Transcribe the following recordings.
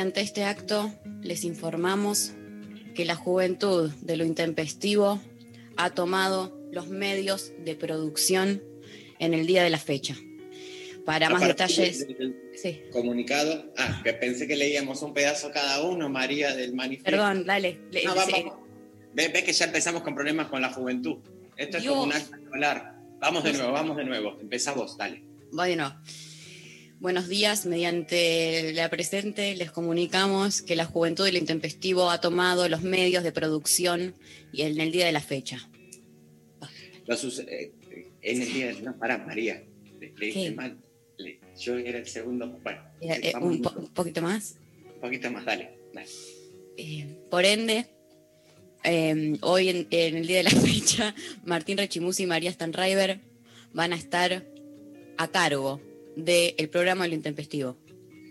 Mediante este acto les informamos que la juventud de lo intempestivo ha tomado los medios de producción en el día de la fecha. Para más detalles, sí, Comunicado. Ah, que pensé que leíamos un pedazo cada uno, María, del manifiesto. perdón, dale. le- No, sí. vamos. Ves, ves que ya empezamos con problemas con la juventud. Esto es como un Dios. acto escolar. Vamos de nuevo, vamos de nuevo. Empezá vos, dale. Bueno, buenos días. Mediante la presente les comunicamos que la juventud de lo intempestivo ha tomado los medios de producción y en el día de la fecha. Suce- eh, en el día. No, pará, María. Le, mal. Le- yo era el segundo. Bueno, Eh, eh, un, po- un poquito más. un poquito más, dale. dale. Eh, por ende, eh, hoy en, en el día de la fecha, Martín Rechimusi y María Stanriver van a estar a cargo del programa Lo Intempestivo.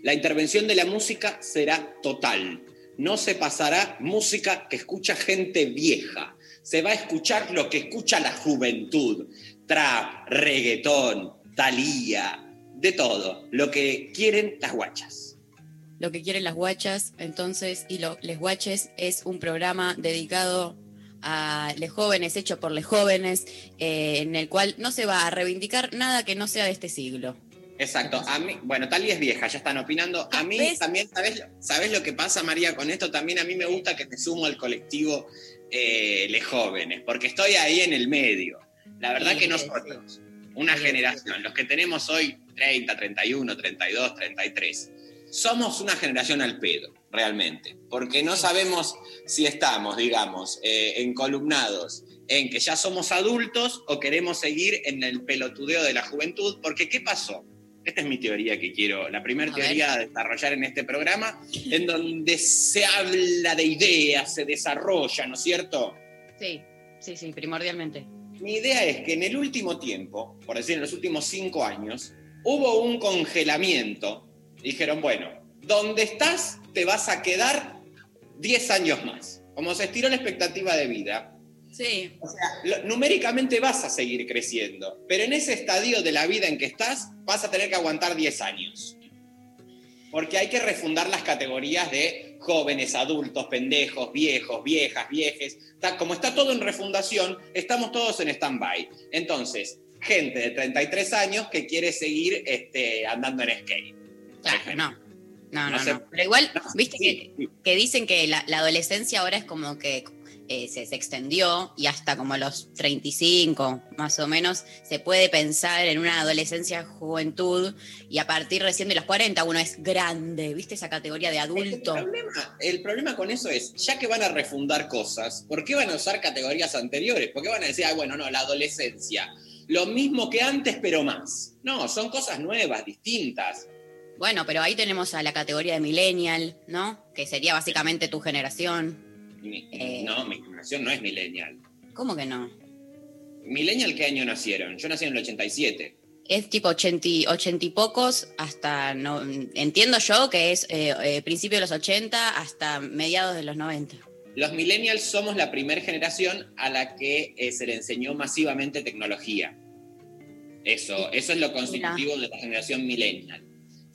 La intervención de la música será total. No se pasará música que escucha gente vieja. Se va a escuchar lo que escucha la juventud. Trap, reggaetón, talía, de todo. Lo que quieren las guachas. Lo que quieren las guachas, entonces, y lo, les guaches es un programa dedicado a les jóvenes, hecho por les jóvenes, eh, en el cual no se va a reivindicar nada que no sea de este siglo. Exacto. A mí, bueno, Talía es vieja, ya están opinando. A mí ¿Ves? también, ¿sabes, ¿sabes lo que pasa, María, con esto? También a mí me gusta que me sumo al colectivo eh, Les Jóvenes, porque estoy ahí en el medio. La verdad Sí, que sí. nosotros, una Sí, generación, los que tenemos hoy 30, 31, 32, 33, somos una generación al pedo, realmente, porque no sabemos si estamos, digamos, eh, encolumnados en que ya somos adultos o queremos seguir en el pelotudeo de la juventud, porque ¿qué pasó? Esta es mi teoría que quiero, la primera A teoría a desarrollar en este programa, en donde se habla de ideas, se desarrolla, ¿no es cierto? Sí, sí, sí, primordialmente. Mi idea es que en el último tiempo, por decir en los últimos cinco años, hubo un congelamiento. Dijeron, bueno, donde estás te vas a quedar 10 años más. Como se estiró la expectativa de vida, Sí, o sea, lo- numéricamente vas a seguir creciendo, pero en ese estadio de la vida en que estás vas a tener que aguantar 10 años. Porque hay que refundar las categorías de jóvenes, adultos, pendejos, viejos, viejas, viejes. Está- como está todo en refundación, estamos todos en stand-by. Entonces, gente de 33 años que quiere seguir este, andando en skate. Claro, no. No, No no. Pero igual, viste sí, que, que dicen que la, la adolescencia ahora es como que eh, se, se extendió y hasta como los 35, más o menos, se puede pensar en una adolescencia, juventud, y a partir recién de los 40 uno es grande, ¿viste esa categoría de adulto? El problema, el problema con eso es, ya que van a refundar cosas, ¿por qué van a usar categorías anteriores? ¿Por qué van a decir, ah, bueno, no, la adolescencia? Lo mismo que antes, pero más. No, son cosas nuevas, distintas. Bueno, pero ahí tenemos a la categoría de millennial, ¿no? Que sería básicamente tu generación. Mi- Eh. No, mi generación no es millennial. ¿Cómo que no? ¿Millennial qué año nacieron? Yo nací en el 87. Es tipo 80, y- 80 y pocos hasta, no, entiendo yo que es eh, eh, principio de los 80 hasta mediados de los 90. Los millennials somos la primera generación a la que eh, se le enseñó masivamente tecnología. Eso, eso es lo constitutivo de la generación millennial,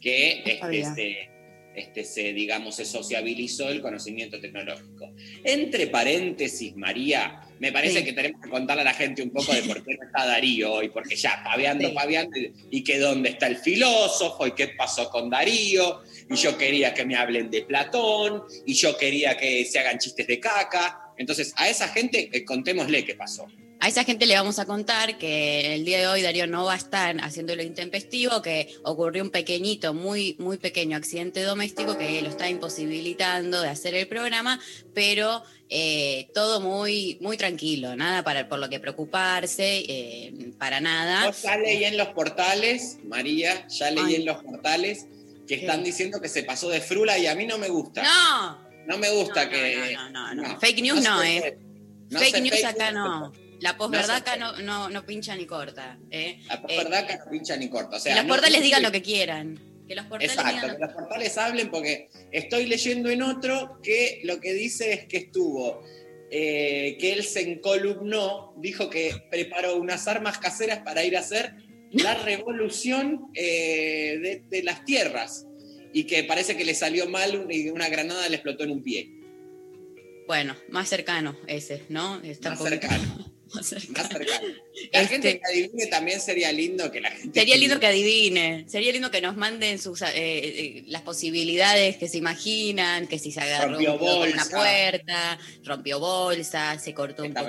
que No este, este, se, digamos, se sociabilizó el conocimiento tecnológico. Entre paréntesis, María, me parece Sí. que tenemos que contarle a la gente un poco de por qué no está Darío hoy, porque ya paveando, Sí. paveando, y que dónde está el filósofo, y qué pasó con Darío, y yo quería que me hablen de Platón, y yo quería que se hagan chistes de caca. Entonces, a esa gente eh, contémosle qué pasó. A esa gente le vamos a contar que el día de hoy Darío no va a estar haciendo lo intempestivo, que ocurrió un pequeñito, muy, muy pequeño accidente doméstico que lo está imposibilitando de hacer el programa, pero eh, todo muy, muy tranquilo, nada para, por lo que preocuparse, eh, para nada. Yo ya leí en los portales, María, ya leí Ay. en los portales que ¿Qué? están diciendo que se pasó de frula y a mí no me gusta. No, No me gusta No, que. no, no, no, no. Fake news no, eh. fake news fake acá news, no. La posverdad acá no, no, no pincha ni corta. ¿eh? La verdad que no pincha ni corta. O sea, que los no- portales digan lo que quieran. Que los portales Exacto, digan que lo los portales hablen porque estoy leyendo en otro que lo que dice es que estuvo, eh, que él se encolumnó, dijo que preparó unas armas caseras para ir a hacer la revolución eh, de, de las tierras y que parece que le salió mal y una granada le explotó en un pie. Bueno, más cercano ese, ¿no? Está Más poquito- cercano. más cercano. Más cercano. La Este- gente que adivine también sería lindo que la gente... Sería lindo que adivine, sería lindo que nos manden sus, eh, eh, las posibilidades que se imaginan, que si se agarró Rompió un con una bolsa. puerta, rompió bolsa, se cortó un bien.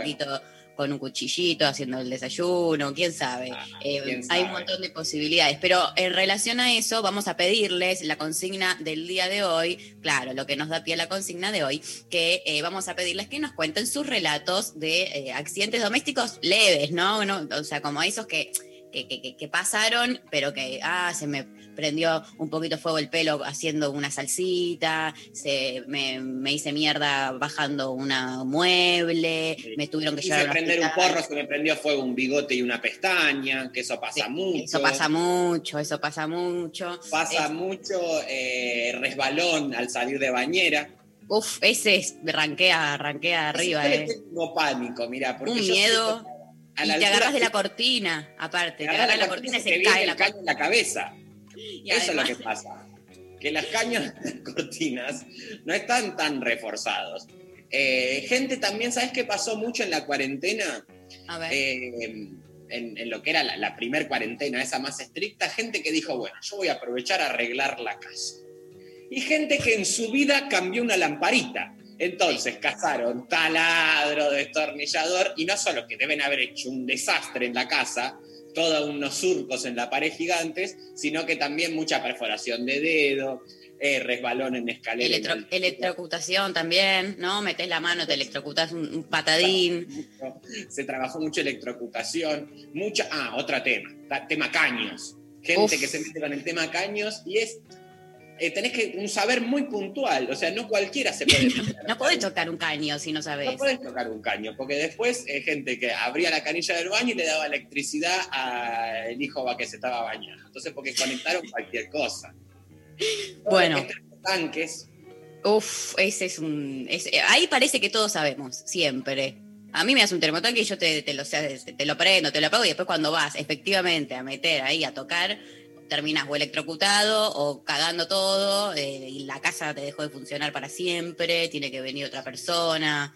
Con un cuchillito haciendo el desayuno, quién sabe. Ah, Eh, quién hay un montón de posibilidades, pero en relación a eso vamos a pedirles la consigna del día de hoy, claro, lo que nos da pie a la consigna de hoy, que eh, vamos a pedirles que nos cuenten sus relatos de eh, accidentes domésticos leves, ¿no? ¿no? O sea, como esos que, que- que- que pasaron, pero que, ah, se me prendió un poquito fuego el pelo haciendo una salsita, se, me, me hice mierda bajando una mueble, me tuvieron que Quise llevar prender un porro, se me prendió fuego un bigote y una pestaña, que eso pasa Sí, mucho. Eso pasa mucho, eso pasa mucho. Pasa Es- mucho eh, resbalón al salir de bañera. Uf, ese es, rankea, rankea arriba, Yo eh. tengo pánico, mira, porque Un yo miedo. siento a Y te agarras de la cortina, aparte, te agarras de la cortina y se cae la caño en la cabeza. Y Eso es lo que pasa. Que las caños de las cortinas no están tan reforzados. Eh, gente también, ¿sabes qué pasó mucho en la cuarentena? A ver. Eh, en, en lo que era la, la primer cuarentena, esa más estricta, gente que dijo, bueno, yo voy a aprovechar a arreglar la casa. Y gente que en su vida cambió una lamparita. Entonces cazaron taladro, destornillador, y no solo que deben haber hecho un desastre en la casa, todos unos surcos en la pared gigantes, sino que también mucha perforación de dedo, eh, resbalón en escalera. Electro- en el- electrocutación también, ¿no? Metes la mano, te electrocutas un, un patadín. se trabajó mucho electrocutación, mucha, ah, otro tema, tema caños, gente Uf. que se mete con el tema caños y es, eh, tenés que un saber muy puntual, o sea, no cualquiera se puede a No podés tocar un caño si no sabes. no podés tocar un caño, porque después hay gente que abría la canilla del baño y le daba electricidad al hijo que se estaba bañando. Entonces, porque conectaron cualquier cosa. Bueno. tanques, Uf, ese es un. es- eh, ahí parece que todos sabemos, siempre. A mí me das un termotanque y yo te, te lo, te lo prendo, te lo apago y después cuando vas efectivamente a meter ahí, a tocar, terminas o electrocutado o cagando todo eh, y la casa te dejó de funcionar para siempre, tiene que venir otra persona.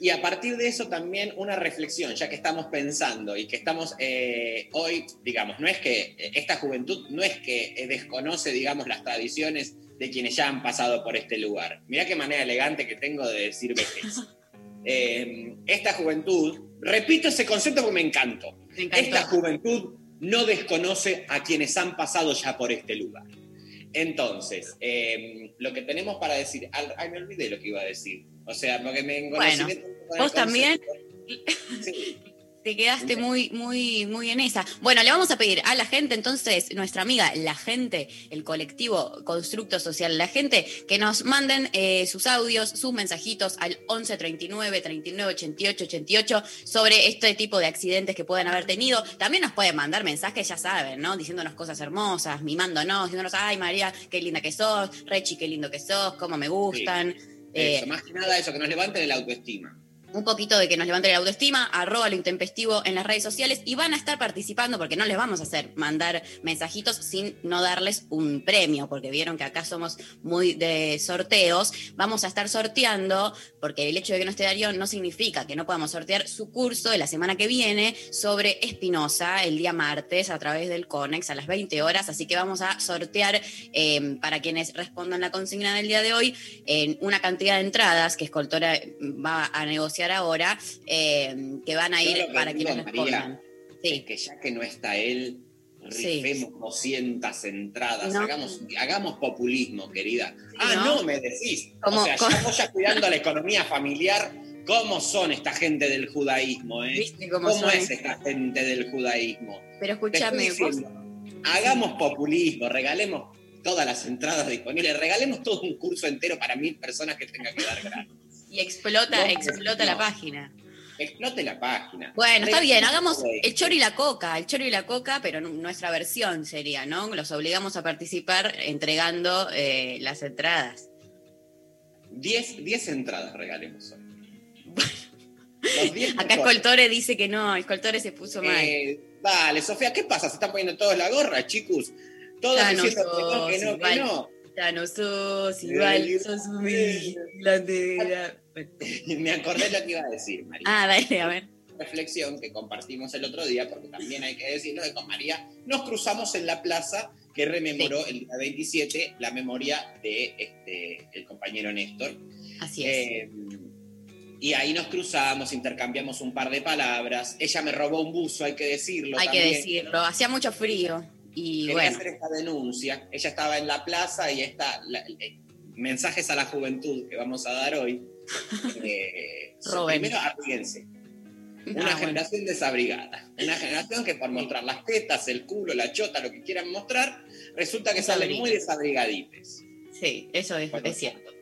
Y a partir de eso también una reflexión, ya que estamos pensando y que estamos eh, hoy, digamos, no es que eh, esta juventud no es que desconoce, digamos, las tradiciones de quienes ya han pasado por este lugar. Mirá qué manera elegante que tengo de decir vejez. Eh, esta juventud, repito ese concepto porque me encantó. Me encantó. Esta juventud no desconoce a quienes han pasado ya por este lugar. Entonces, eh, lo que tenemos para decir, ay, me olvidé lo que iba a decir. O sea, porque me en Bueno, vos también. Sí. Te quedaste muy, muy, muy en esa. Bueno, le vamos a pedir a la gente, entonces, nuestra amiga, la gente, el colectivo Constructo Social, la gente, que nos manden eh, sus audios, sus mensajitos al 11 39 39 88 88 sobre este tipo de accidentes que pueden haber tenido. También nos pueden mandar mensajes, ya saben, ¿no? Diciéndonos cosas hermosas, mimándonos, diciéndonos, ay, María, qué linda que sos, Rechi, qué lindo que sos, cómo me gustan. Eh, Eso, más que nada eso, que nos levanten el autoestima. Un poquito de que nos levanten la autoestima, arroba lo intempestivo en las redes sociales y van a estar participando porque no les vamos a hacer mandar mensajitos sin no darles un premio, porque vieron que acá somos muy de sorteos. Vamos a estar sorteando, porque el hecho de que no esté Darío no significa que no podamos sortear su curso de la semana que viene sobre Espinosa el día martes a través del CONEX a las 20 horas, así que vamos a sortear eh, para quienes respondan la consigna del día de hoy en una cantidad de entradas que Escoltora va a negociar anunciar ahora, eh, que van a ir que para digo, quienes María, respondan. Es Sí, que ya que no está él, Sí. rifemos 200 entradas, No. hagamos, hagamos populismo, querida. Ah, ¿no? no, me decís. ¿Cómo- o sea, cómo? ya vos ya cuidando la economía familiar, ¿cómo son esta gente del judaísmo? Eh? ¿Viste cómo es esta gente del judaísmo? pero escúchame, vos, hagamos populismo, regalemos todas las entradas disponibles, regalemos todo un curso entero para mil personas que tengan que dar gratis. Y explota, No, explota no. la página. Explote la página. Bueno, está bien, hagamos el choro y la coca, el choro y la coca, pero nu- nuestra versión sería, ¿no? Los obligamos a participar entregando eh, las entradas. 10 10 entradas regalemos hoy. Los 10 Acá. Escoltore dice que no, Escoltore se puso mal. Eh, dale, Sofía, ¿qué pasa? ¿Se están poniendo todos la gorra, chicos? Todos Ya diciendo que no, sos que no, que igual. no. Ya no sos igual, Eh, sos un vigilante. Me acordé lo que iba a decir, María. Ah, dale, a ver. reflexión que compartimos el otro día, porque también hay que decirlo, que con María nos cruzamos en la plaza que rememoró el día 27 la memoria de este, el compañero Néstor. Así es. Eh, y ahí nos cruzamos, intercambiamos un par de palabras. Ella me robó un buzo, hay que decirlo. Hay que decirlo. Hacía mucho frío. Y Quería bueno, hacer esta denuncia. Ella estaba en la plaza y está eh, mensajes a la juventud que vamos a dar hoy. Eh. Primero, abríguense. Una ah, bueno. generación desabrigada. Una generación que por mostrar las tetas, el culo, la chota, lo que quieran mostrar, resulta que salen muy desabrigadites. Sí, eso es, Bueno, es cierto.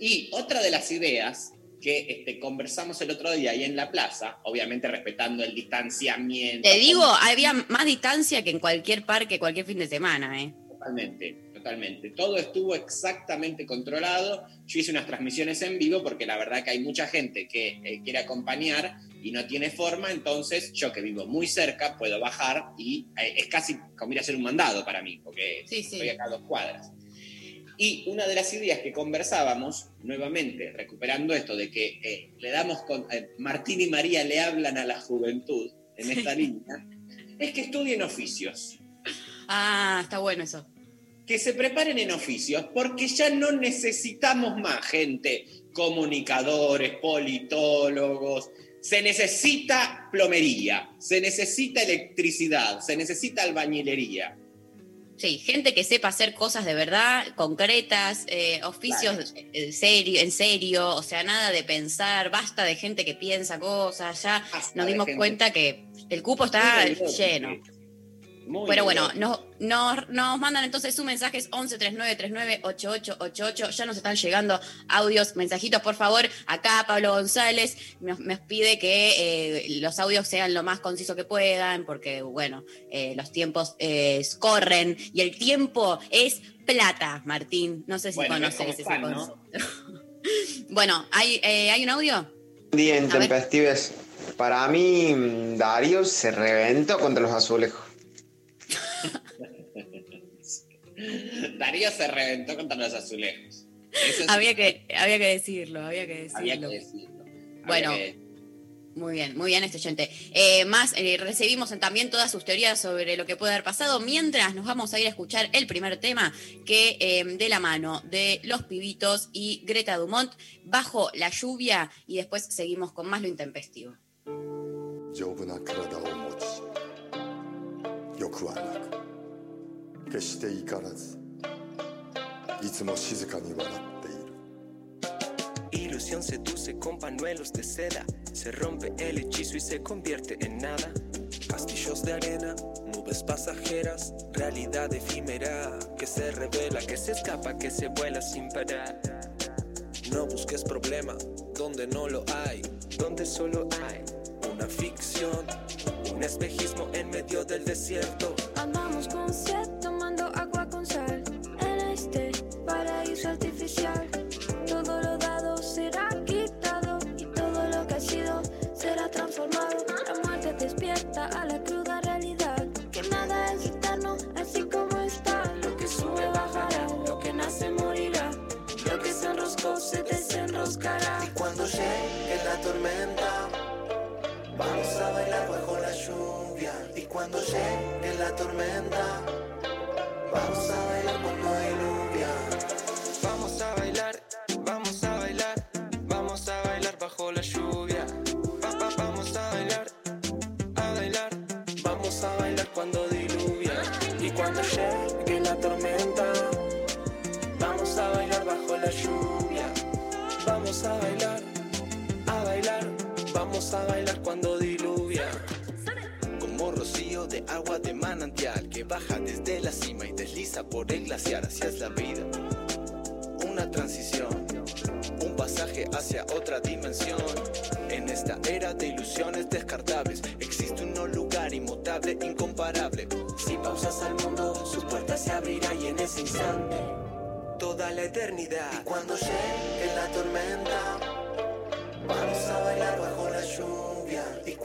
Y otra de las ideas que este, conversamos el otro día ahí en la plaza, obviamente respetando el distanciamiento. Te digo, había más distancia que en cualquier parque, cualquier fin de semana, ¿eh? Totalmente, totalmente. Todo estuvo exactamente controlado. Yo hice unas transmisiones en vivo porque la verdad que hay mucha gente que eh, quiere acompañar y no tiene forma, entonces yo que vivo muy cerca puedo bajar y eh, es casi como ir a hacer un mandado para mí, porque Sí, sí. estoy acá a dos cuadras. Y una de las ideas que conversábamos, nuevamente recuperando esto de que eh, le damos con Martín y María le hablan a la juventud en esta línea, es que estudien oficios Ah, está bueno eso. Que se preparen en oficios, porque ya no necesitamos más gente, comunicadores, politólogos. Se necesita plomería, se necesita electricidad, se necesita albañilería. Sí, gente que sepa hacer cosas de verdad, concretas, eh, oficios en serio, en serio, o sea, nada de pensar, basta de gente que piensa cosas, ya Basta nos dimos cuenta que el cupo está lleno. Muy Pero bueno, nos, nos, nos mandan entonces sus mensajes 1139398888. Ya nos están llegando audios, mensajitos, por favor. Acá Pablo González nos, nos pide que eh, los audios sean lo más conciso que puedan, porque bueno, eh, los tiempos eh, corren y el tiempo es plata, Martín. No sé si Bueno, conoces es ese ¿no? concepto. bueno, ¿hay, eh, ¿hay un audio? Ver. intempestives. Para mí, mm, Darío se reventó contra los azulejos. Darío se reventó contra los azulejos. Eso es- Había que, había que decirlo, había que decirlo. había que decirlo. Había Bueno. que- Muy bien, muy bien este oyente. Eh, más, eh, recibimos también todas sus teorías sobre lo que puede haber pasado, mientras nos vamos a ir a escuchar el primer tema que eh, de la mano de Los Pibitos y Greta Dumont, Bajo la lluvia, y después seguimos con más lo intempestivo. 丈夫な体を持ち欲はなく決して怒らずいつも静かに笑っている Ilusión seduce con pañuelos de seda. Se rompe el hechizo y se convierte en nada. Castillos de arena, nubes pasajeras, realidad efímera que se revela, que se escapa, que se vuela sin parar. No busques problema donde no lo hay, donde solo hay una ficción, espejismo en medio del desierto. Andamos con Y cuando llegue la tormenta, vamos a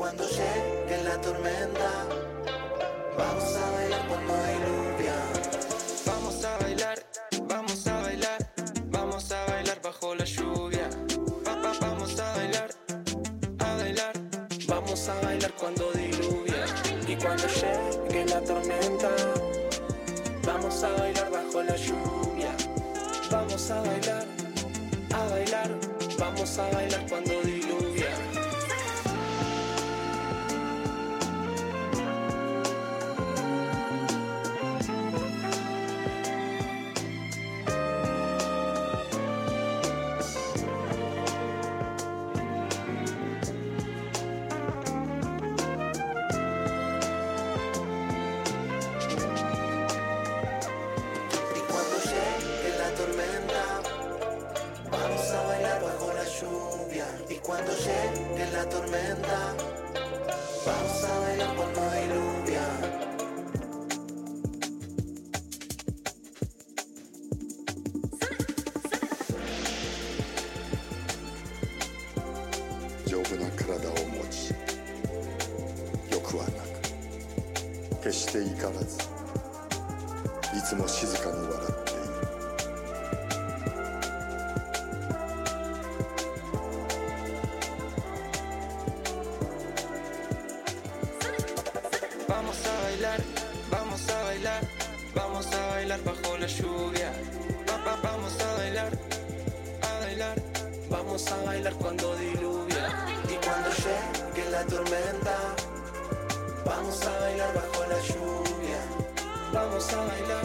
cuando llegue la tormenta, 静かに笑っている」「 Vamos a bailar, vamos a bailar, vamos a bailar bajo la lluvia. Va, va, vamos a bailar, a bailar, vamos a bailar cuando diluvia. Y cuando llegue la tormenta, vamos a bailar bajo la lluvia. Vamos a bailar,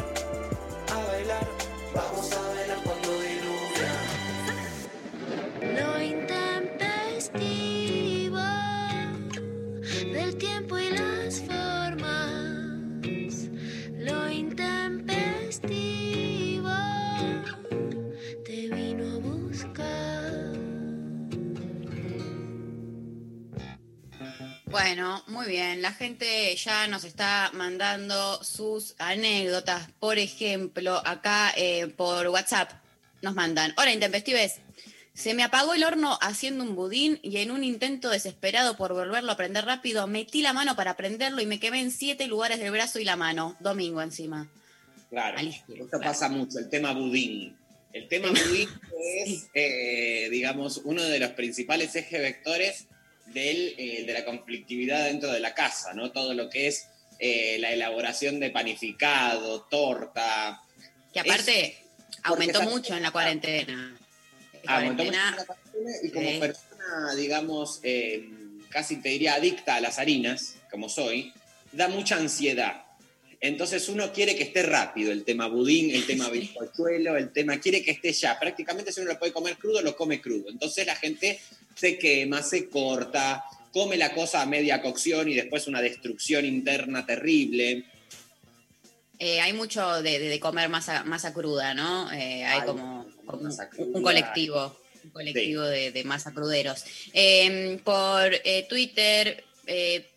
Bueno, muy bien. La gente ya nos está mandando sus anécdotas. Por ejemplo, acá eh, por WhatsApp nos mandan. Hola, intempestives. Se me apagó el horno haciendo un budín y en un intento desesperado por volverlo a prender rápido, metí la mano para prenderlo y me quemé en siete lugares del brazo y la mano. Domingo encima. Claro, Malísimo, esto claro. pasa mucho, el tema budín. El tema budín es, eh, digamos, uno de los principales ejes vectores del, eh, de la conflictividad dentro de la casa, ¿no? Todo lo que es eh, la elaboración de panificado, torta. Que aparte aumentó mucho en la cuarentena. En Ah, mucho cuarentena, en la cuarentena y como persona, digamos, eh, casi te diría adicta a las harinas, como soy, da mucha ansiedad. Entonces uno quiere que esté rápido el tema budín, el tema bizcochuelo, el tema quiere que esté ya. Prácticamente si uno lo puede comer crudo, lo come crudo. Entonces la gente se quema, se corta, come la cosa a media cocción y después una destrucción interna terrible. eh, hay mucho de, comer masa, masa cruda, ¿no? Eh, hay como, un, colectivo, un colectivo de, de masa cruderos. Eh, por Twitter,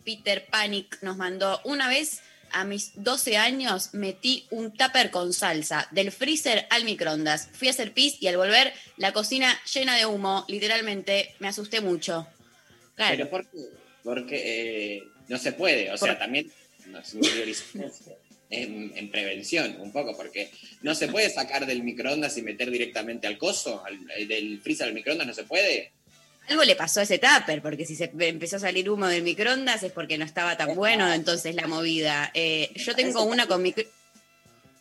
Peter Panic nos mandó una vez. A mis 12 años metí un tupper con salsa del freezer al microondas. Fui a hacer pis y al volver la cocina llena de humo. Literalmente me asusté mucho. Claro. Pero ¿por qué? Porque eh, no se puede, o sea, también nos interiorizamos en, en prevención un poco, porque no se puede sacar del microondas y meter directamente al coso, al- eh, del freezer al microondas, no se puede. Algo le pasó a ese tupper, porque si se empezó a salir humo del microondas es porque no estaba tan bueno, entonces la movida. Eh, yo tengo una con micro...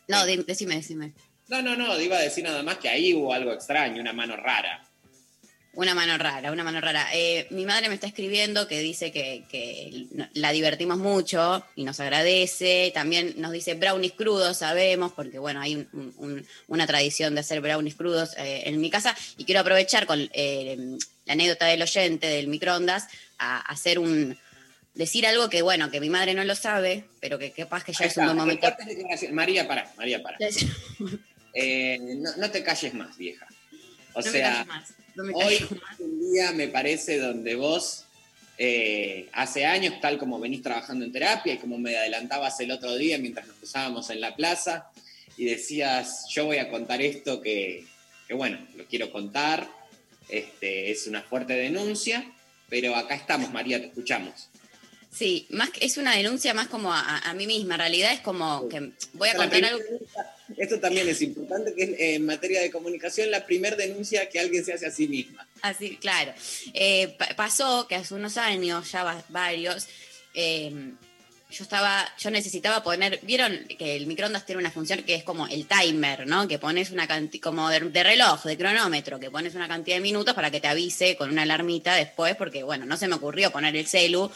No, de- decime, decime. No, no, no, iba a decir nada más que ahí hubo algo extraño, una mano rara. Una mano rara, una mano rara. Eh, mi madre me está escribiendo que dice que, que la divertimos mucho y nos agradece. También nos dice brownies crudos, sabemos, porque bueno, hay un- un- una tradición de hacer brownies crudos eh, en mi casa. Y quiero aprovechar con eh, la anécdota del oyente del microondas a hacer un. Decir algo que, bueno, que mi madre no lo sabe, pero que capaz que ya es un buen momento. María, para, María, para. Eh, no, no te calles más, vieja. O no sea, callo más. No me hoy más. un día me parece donde vos eh, hace años, tal como venís trabajando en terapia y como me adelantabas el otro día mientras nos cruzábamos en la plaza y decías, yo voy a contar esto que, que bueno, lo quiero contar, este, es una fuerte denuncia, pero acá estamos, María, te escuchamos. Sí, más que- es una denuncia más como a, a mí misma. En realidad es como que voy a contar algo. denuncia. Esto también es importante, que es eh, en materia de comunicación la primera denuncia que alguien se hace a sí misma. Así, claro. Eh, pa- pasó que hace unos años, ya va- varios, eh, yo estaba, yo necesitaba poner, vieron que el microondas tiene una función que es como el timer, ¿no? Que pones una cantidad, como de, de reloj, de cronómetro, que pones una cantidad de minutos para que te avise con una alarmita después, porque bueno, no se me ocurrió poner el celu,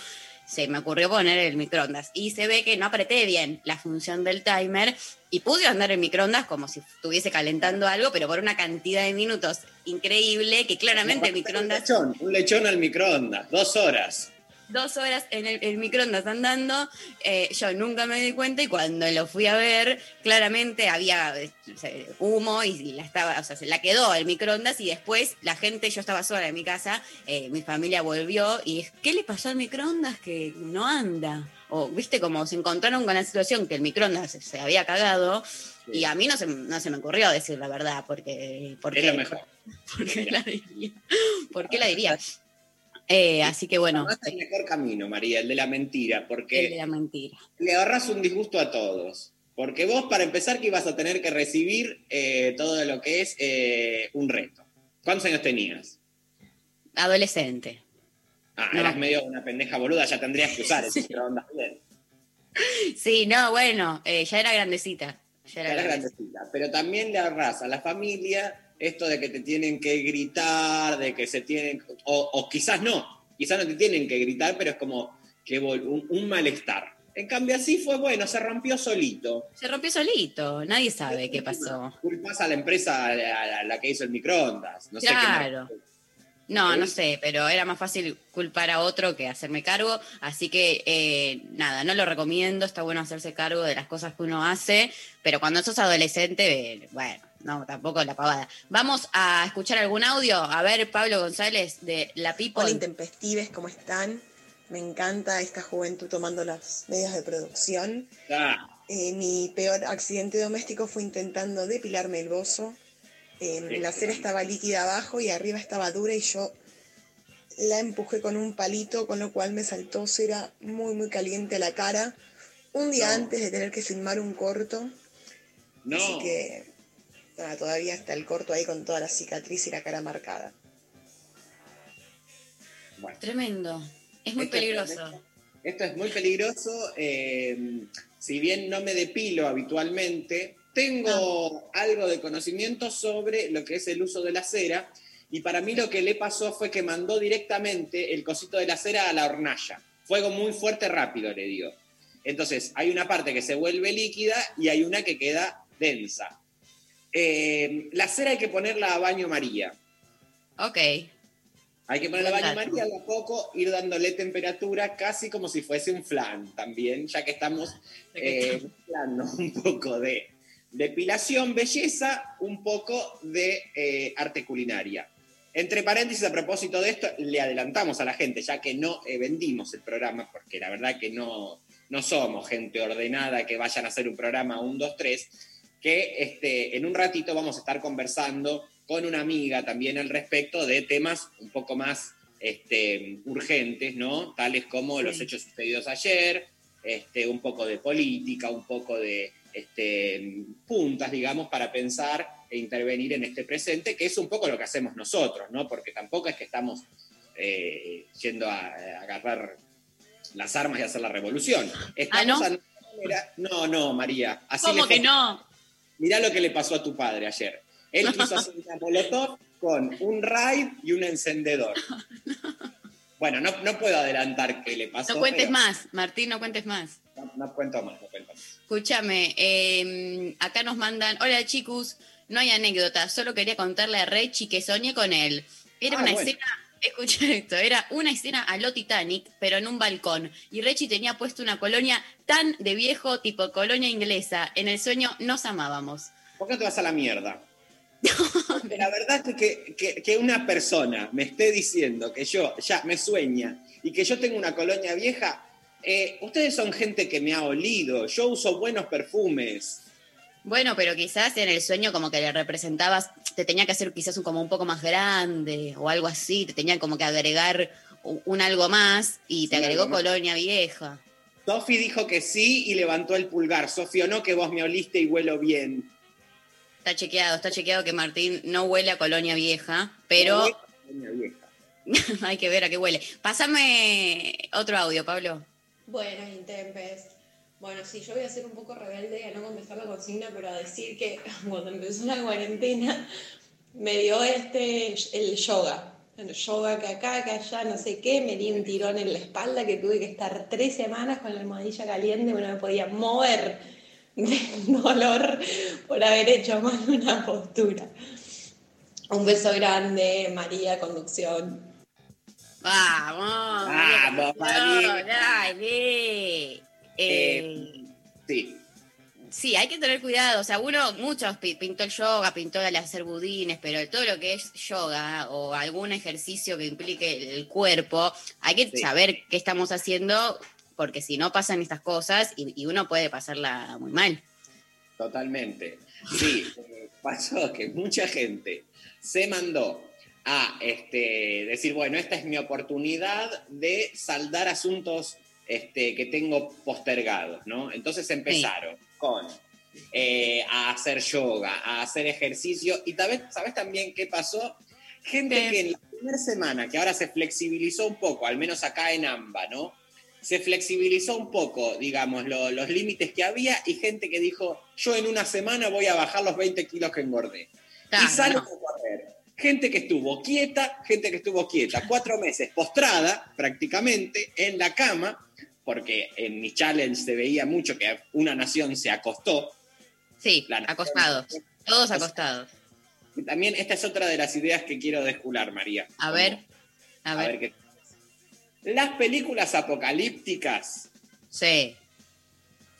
se me ocurrió poner el microondas. Y se ve que no apreté bien la función del timer y pude andar el microondas como si estuviese calentando algo, pero por una cantidad de minutos increíble que claramente el Un microondas lechón, un lechón al microondas, dos horas. Dos horas en el, el microondas andando, eh, yo nunca me di cuenta y cuando lo fui a ver, claramente había humo y, y la estaba, o sea, se la quedó el microondas y después la gente, yo estaba sola en mi casa, eh, mi familia volvió y ¿qué le pasó al microondas que no anda? O, viste, como se encontraron con la situación que el microondas se, se había cagado y a mí no se, no se me ocurrió decir la verdad, porque... porque Es lo mejor. ¿Por qué la diría? ¿Por qué la diría? Eh, así que bueno, Además, el mejor camino, María, el de la mentira, porque el de la mentira. le ahorras un disgusto a todos. Porque vos, para empezar, que ibas a tener que recibir eh, todo lo que es eh, un reto. ¿Cuántos años tenías? Adolescente. Ah, No. eras medio una pendeja boluda, ya tendrías que usar ese microondas bien. Sí, no, bueno, ya era grandecita. Ya era grandecita. grandecita. Pero también le ahorras a la familia esto de que te tienen que gritar, de que se tienen. O, o quizás no, quizás no te tienen que gritar, pero es como que un, un malestar. En cambio, así fue bueno, se rompió solito. Se rompió solito, nadie sabe qué pasó. Culpas a la empresa a la, a la que hizo el microondas. No sé qué Claro. No, no sé, pero era más fácil culpar a otro que hacerme cargo, así que eh, nada, no lo recomiendo, está bueno hacerse cargo de las cosas que uno hace, pero cuando sos adolescente, eh, bueno, no, tampoco la pavada. Vamos a escuchar algún audio, a ver, Pablo González de La People. Hola intempestives, ¿cómo están? Me encanta esta juventud tomando las medidas de producción. Ah, Eh, mi peor accidente doméstico fue intentando depilarme el bozo. Eh, la cera estaba líquida abajo y arriba estaba dura y yo la empujé con un palito, con lo cual me saltó cera muy, muy caliente a la cara. Un día No. antes de tener que filmar un corto. no. Así que todavía está el corto ahí con toda la cicatriz y la cara marcada. Bueno. Tremendo, es muy Esto peligroso. Esto es muy peligroso. eh, si bien no me depilo habitualmente, tengo algo de conocimiento sobre lo que es el uso de la cera. Y para mí lo que le pasó fue que mandó directamente el cosito de la cera a la hornalla. Fuego muy fuerte, rápido, le dio. Entonces, hay una parte que se vuelve líquida y hay una que queda densa. Eh, la cera hay que ponerla a baño María. Ok, Hay que ponerle Buen baño. María de a poco, ir dándole temperatura casi como si fuese un flan también, ya que estamos eh, mezclando un poco de depilación, belleza, un poco de eh, arte culinaria. Entre paréntesis, a propósito de esto, le adelantamos a la gente, ya que no eh, vendimos el programa, porque la verdad que no, no somos gente ordenada que vayan a hacer un programa 1, 2, 3, que este, en un ratito vamos a estar conversando con una amiga también al respecto de temas un poco más este, urgentes, ¿no? Tales como los hechos sucedidos ayer, este, un poco de política, un poco de este, puntas, digamos, para pensar e intervenir en este presente, que es un poco lo que hacemos nosotros, ¿no? Porque tampoco es que estamos eh, yendo a, a agarrar las armas y hacer la revolución. Estamos ¿no? a no, no, María. Así ¿cómo que no? Mirá lo que le pasó a tu padre ayer. Él quiso hacer una molotov con un raid y un encendedor. Bueno, no, no puedo adelantar qué le pasó. No cuentes pero- más, Martín, no cuentes más. No, no cuento más, no cuento más. Escúchame, eh, acá nos mandan, hola chicos, no hay anécdota, solo quería contarle a Rechi que soñé con él. Era Ah, una bueno. escena, escucha esto, era una escena a lo Titanic, pero en un balcón. Y Rechi tenía puesto una colonia tan de viejo, tipo colonia inglesa. En el sueño nos amábamos. ¿Por qué no te vas a la mierda? La verdad es que, que- que una persona me esté diciendo que yo ya me sueña y que yo tengo una colonia vieja, eh, ustedes son gente que me ha olido. Yo uso buenos perfumes. Bueno, pero quizás en el sueño como que le representabas, te tenía que hacer quizás un, como un poco más grande o algo así, te tenía como que agregar un algo más y te Sí, agregó colonia vieja. Sofi dijo que sí y levantó el pulgar. Sofi, o no que vos me oliste y huelo bien. Está chequeado, está chequeado que Martín no huele a colonia vieja, pero No huele a colonia vieja. hay que ver a qué huele. Pásame otro audio, Pablo. Buenas, Intempes. Bueno, sí, yo voy a ser un poco rebelde a no contestar la consigna, pero a decir que cuando empezó la cuarentena me dio este, el yoga. El yoga que acá, que allá, no sé qué, me di un tirón en la espalda que tuve que estar tres semanas con la almohadilla caliente, no me podía mover de dolor por haber hecho mal una postura. Un beso grande, María Conducción. Vamos. Vamos, María. Dale. Eh, Sí, Sí, hay que tener cuidado. O sea, uno, muchos pi- pintó el yoga, pintó el hacer budines, pero todo lo que es yoga o algún ejercicio que implique el cuerpo, hay que Sí. saber qué estamos haciendo, porque si no pasan estas cosas y, y uno puede pasarla muy mal. totalmente. Sí, pasó que mucha gente se mandó a este, decir, bueno, esta es mi oportunidad de saldar asuntos este, que tengo postergados, ¿no? Entonces empezaron con eh, a hacer yoga, a hacer ejercicio, y tal vez, ¿sabes también qué pasó? Gente ¿Qué? que en la primera semana, que ahora se flexibilizó un poco, al menos acá en AMBA, ¿no? Se flexibilizó un poco, digamos, lo- los límites que había y gente que dijo, yo en una semana voy a bajar los 20 kilos que engordé. Claro, y salen no. a correr. Gente que estuvo quieta, gente que estuvo quieta, cuatro meses postrada prácticamente en la cama, porque en mi challenge se veía mucho que una nación se acostó. Sí, nación- acostados. Todos acostados. Y también esta es otra de las ideas que quiero descular, María. A ver, a A ver. ver qué. Las películas apocalípticas, Sí.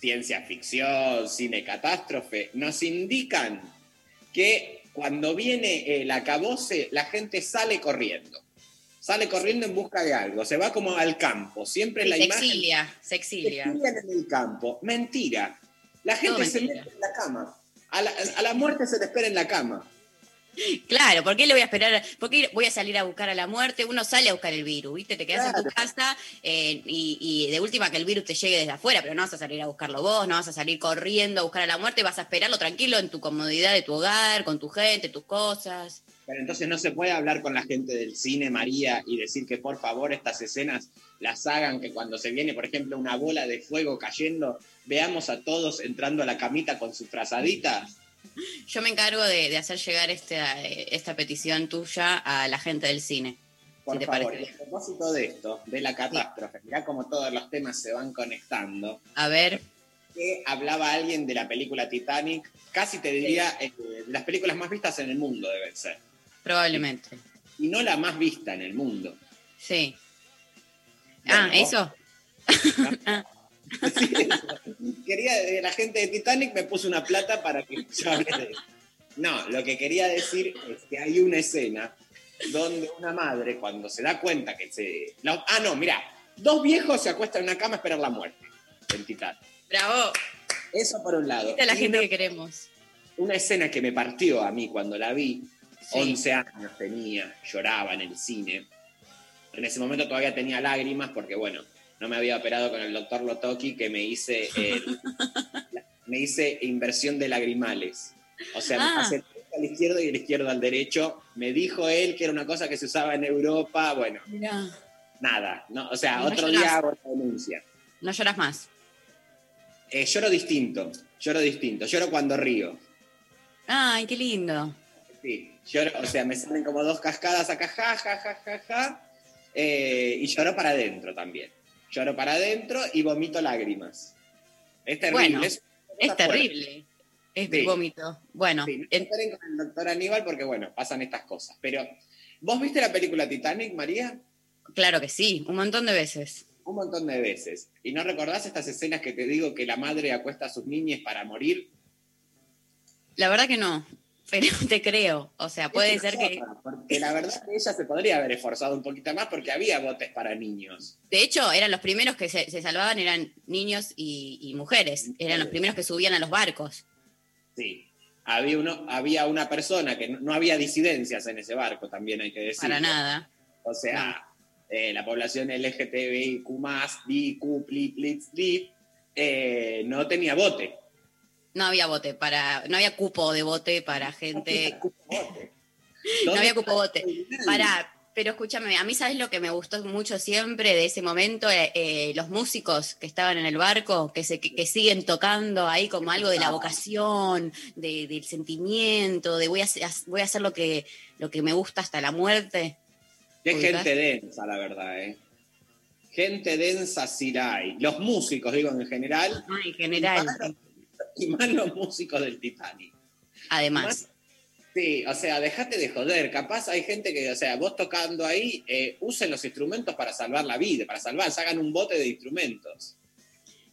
ciencia ficción, cine catástrofe, nos indican que cuando viene el acabose, la gente sale corriendo. Sale corriendo en busca de algo, se va como al campo. Siempre Sí, la se imagen exilia, se se exilia. en el campo. Mentira. La gente se mete en la cama. A la, a la muerte se le espera en la cama. Claro, ¿por qué le voy a esperar? ¿Por qué voy a salir a buscar a la muerte? Uno sale a buscar el virus, ¿viste? Te quedas en tu casa eh, y, y de última que el virus te llegue desde afuera, pero no vas a salir a buscarlo vos, no vas a salir corriendo a buscar a la muerte, vas a esperarlo tranquilo en tu comodidad de tu hogar, con tu gente, tus cosas. Pero entonces no se puede hablar con la gente del cine, María, y decir que por favor estas escenas las hagan, que cuando se viene, por ejemplo, una bola de fuego cayendo, veamos a todos entrando a la camita con sus frazaditas. Yo me encargo de, de hacer llegar esta, eh, esta petición tuya a la gente del cine. Por Si favor, y a propósito de esto, de la catástrofe, mirá cómo todos los temas se van conectando. A ver, Que hablaba alguien de la película Titanic, casi te diría, eh, de las películas más vistas en el mundo deben ser. Probablemente. Y no la más vista en el mundo. Sí. Bueno, ah, eso. Sí, quería de la gente de Titanic me puso una plata para que yo hable de eso. No, lo que quería decir es que hay una escena donde una madre, cuando se da cuenta que se. ah, no, mira, dos viejos se acuestan en una cama a esperar la muerte en Titanic. Bravo. Eso por un lado. Esta es la Y gente una, que queremos. una escena que me partió a mí cuando la vi, Sí. 11 años tenía, lloraba en el cine. En ese momento todavía tenía lágrimas porque, bueno, no me había operado con el doctor Lotoki que me hice, el- la- me hice inversión de lagrimales. O sea, me Ah. pasé derecho al izquierdo y el izquierdo al derecho. Me dijo él que era una cosa que se usaba en Europa. Bueno, Mirá. nada. No, o sea, No otro llorás. día hago la denuncia. No lloras más. Eh, lloro distinto, lloro distinto. Lloro cuando río. Ay, qué lindo. Sí, lloro, o sea, me salen como dos cascadas acá, ja, ja, ja, ja, ja. eh, y lloro para adentro también. Lloro para adentro y vomito lágrimas. Es terrible. Bueno, es, Es terrible. Es Sí. vómito. Bueno, Sí, no en- con el doctor Aníbal porque, bueno, pasan estas cosas. Pero, ¿vos viste la película Titanic, María? claro que sí, un montón de veces. Un montón de veces. ¿Y no recordás estas escenas que te digo que la madre acuesta a sus niñas para morir? La verdad que no, pero te creo. O sea, puede ser que... Porque la verdad que ella se podría haber esforzado un poquito más porque había botes para niños. De hecho, eran los primeros que se, se salvaban, eran niños y, y mujeres. Eran los primeros que subían a los barcos. Sí. Había, uno, había una persona que no, no había disidencias en ese barco, también hay que decir. Para nada. O sea, eh, la población LGTBIQ, DQ, eh, no tenía bote. No había bote para, no había cupo de bote para gente. No ¿Dónde había cupo bote. Para, pero escúchame, a mí sabes lo que me gustó mucho siempre de ese momento, Eh, eh, los músicos que estaban en el barco, que se que, que siguen tocando ahí como algo de la vocación, de- del sentimiento, de voy a hacer, voy a hacer lo que lo que me gusta hasta la muerte. Qué gente densa, la verdad, ¿eh? Gente densa sí la hay. Los músicos, digo, en general, No, en general, y más los músicos del Titanic. además. Sí, o sea, dejate de joder. Capaz hay gente que, o sea, vos tocando ahí, eh, usen los instrumentos para salvar la vida, para salvar, hagan un bote de instrumentos.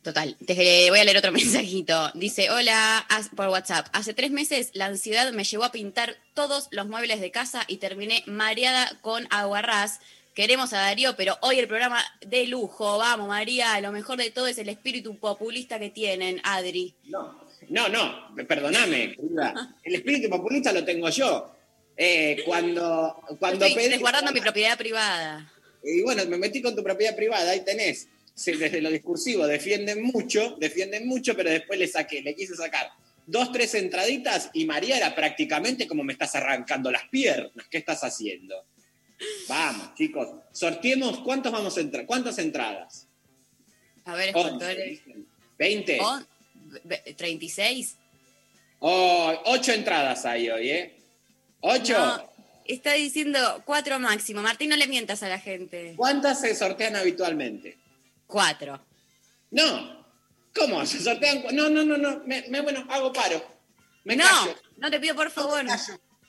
Total, te voy a leer otro mensajito. Dice, hola, por WhatsApp. Hace tres meses la ansiedad me llevó a pintar todos los muebles de casa y terminé mareada con aguarrás. Queremos a Darío, pero hoy el programa de lujo. Vamos, María, lo mejor de todo es el espíritu populista que tienen, Adri. No, no, no, perdóname, querida. El espíritu populista lo tengo yo. Eh, cuando cuando Estoy pedí- resguardando mi propiedad privada. Y bueno, me metí con tu propiedad privada, ahí tenés. Desde lo discursivo defienden mucho, defienden mucho, pero después le saqué, le quise sacar dos, tres entraditas y María era prácticamente como me estás arrancando las piernas. ¿Qué estás haciendo? Vamos, chicos, sorteemos cuántos vamos a entrar, cuántas entradas. A ver, Once, ¿cuánto eres? ¿20? On- ve- ¿36? Oh, ocho entradas hay hoy, ¿eh? ¿Ocho? No, está diciendo cuatro máximo. Martín, no le mientas a la gente. ¿Cuántas se sortean habitualmente? Cuatro. No. ¿Cómo? ¿Se sortean? No, no, no, no. Me, me- bueno, hago paro. Me no, callo. no te pido por favor.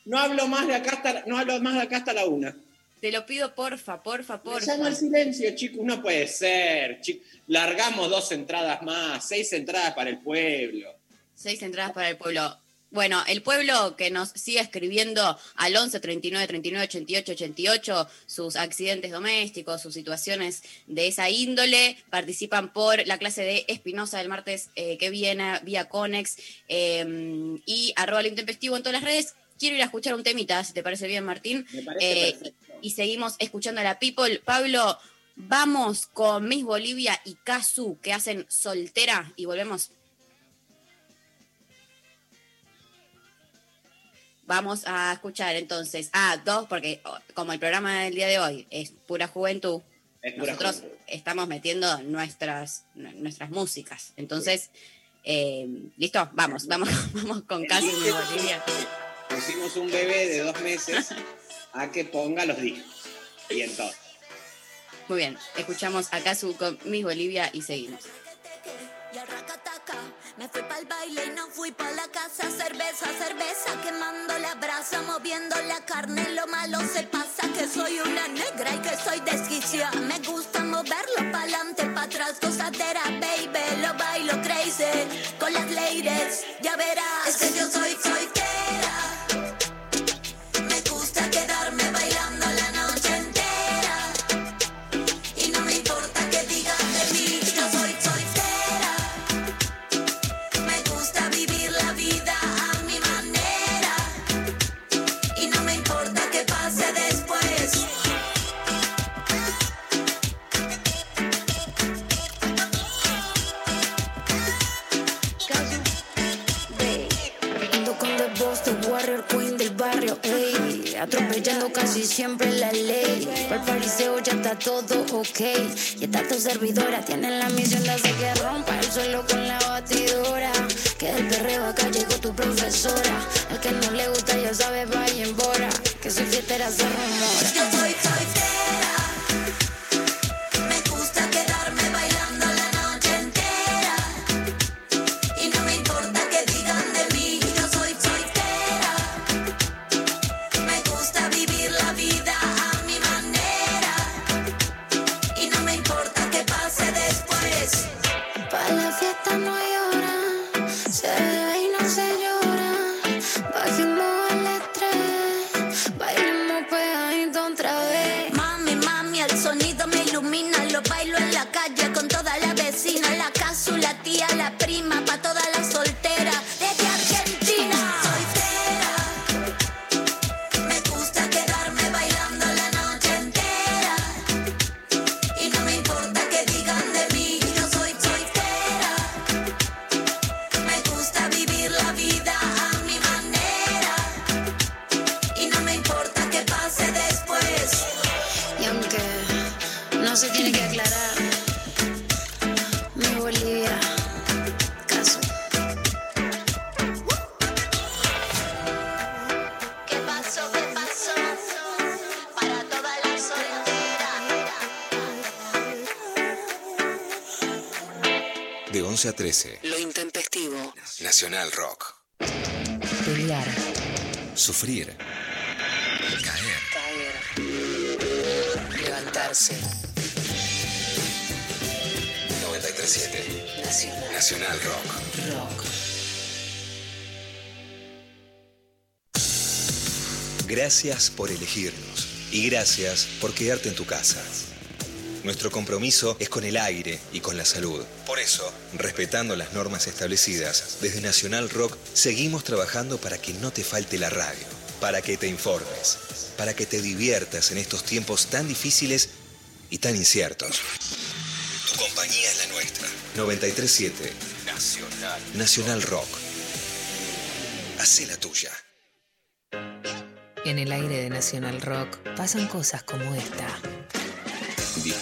No hablo más de acá hasta, no hablo más de acá hasta la una. Te lo pido porfa, porfa, Me porfa. llamo al silencio, chicos. No puede ser. chi- Largamos dos entradas más, seis entradas para el pueblo. Seis entradas para el pueblo. Bueno, el pueblo que nos sigue escribiendo al 11 39 39 88 88 sus accidentes domésticos, sus situaciones de esa índole, participan por la clase de Espinosa del martes eh, que viene vía Conex eh, y arroba lo intempestivo en todas las redes. Quiero ir a escuchar un temita, si te parece bien, Martín. Me parece Eh, perfecto. Y seguimos escuchando a la People. Pablo, vamos con Miss Bolivia y Kazu que hacen soltera y volvemos. Vamos a escuchar entonces a dos, porque oh, como el programa del día de hoy es pura juventud, Es pura nosotros juventud. estamos metiendo nuestras, nuestras músicas. Entonces, eh, ¿listo? Vamos, vamos, vamos con Kazu y Miss Bolivia. Pusimos un bebé de dos meses a que ponga los discos. Y entonces. Muy bien, escuchamos a Kazu con Miss Bolivia y seguimos. Me fui pa'l baile y no fui pa' la casa. Cerveza, cerveza, quemando la brasa, moviendo la carne. Lo malo se pasa que soy una negra y que soy desquiciada. Me gusta moverlo pa'lante, pa' atrás, gozadera, baby. Lo bailo crazy con las ladies, ya verás. Es que yo soy soltera. Atropellando casi siempre la ley. Por el pariseo ya está todo ok. Y está tu servidora, tienen la misión de hacer que rompa el suelo con la batidora. Que del perreo acá llegó tu profesora. El que no le gusta ya sabe, vaya soltera se rumora. Yo soy soltera. 11 a 13. Lo intempestivo. Nacional Rock. Pelear. Sufrir. Caer. Caer. Levantarse. 937. Nacional. Nacional Rock. Rock. Gracias por elegirnos y gracias por quedarte en tu casa. Nuestro compromiso es con el aire y con la salud. Por eso, respetando las normas establecidas, desde Nacional Rock seguimos trabajando para que no te falte la radio, para que te informes, para que te diviertas en estos tiempos tan difíciles y tan inciertos. Tu compañía es la nuestra. 937 Nacional. Nacional Rock. Hacé la tuya. En el aire de Nacional Rock pasan cosas como esta.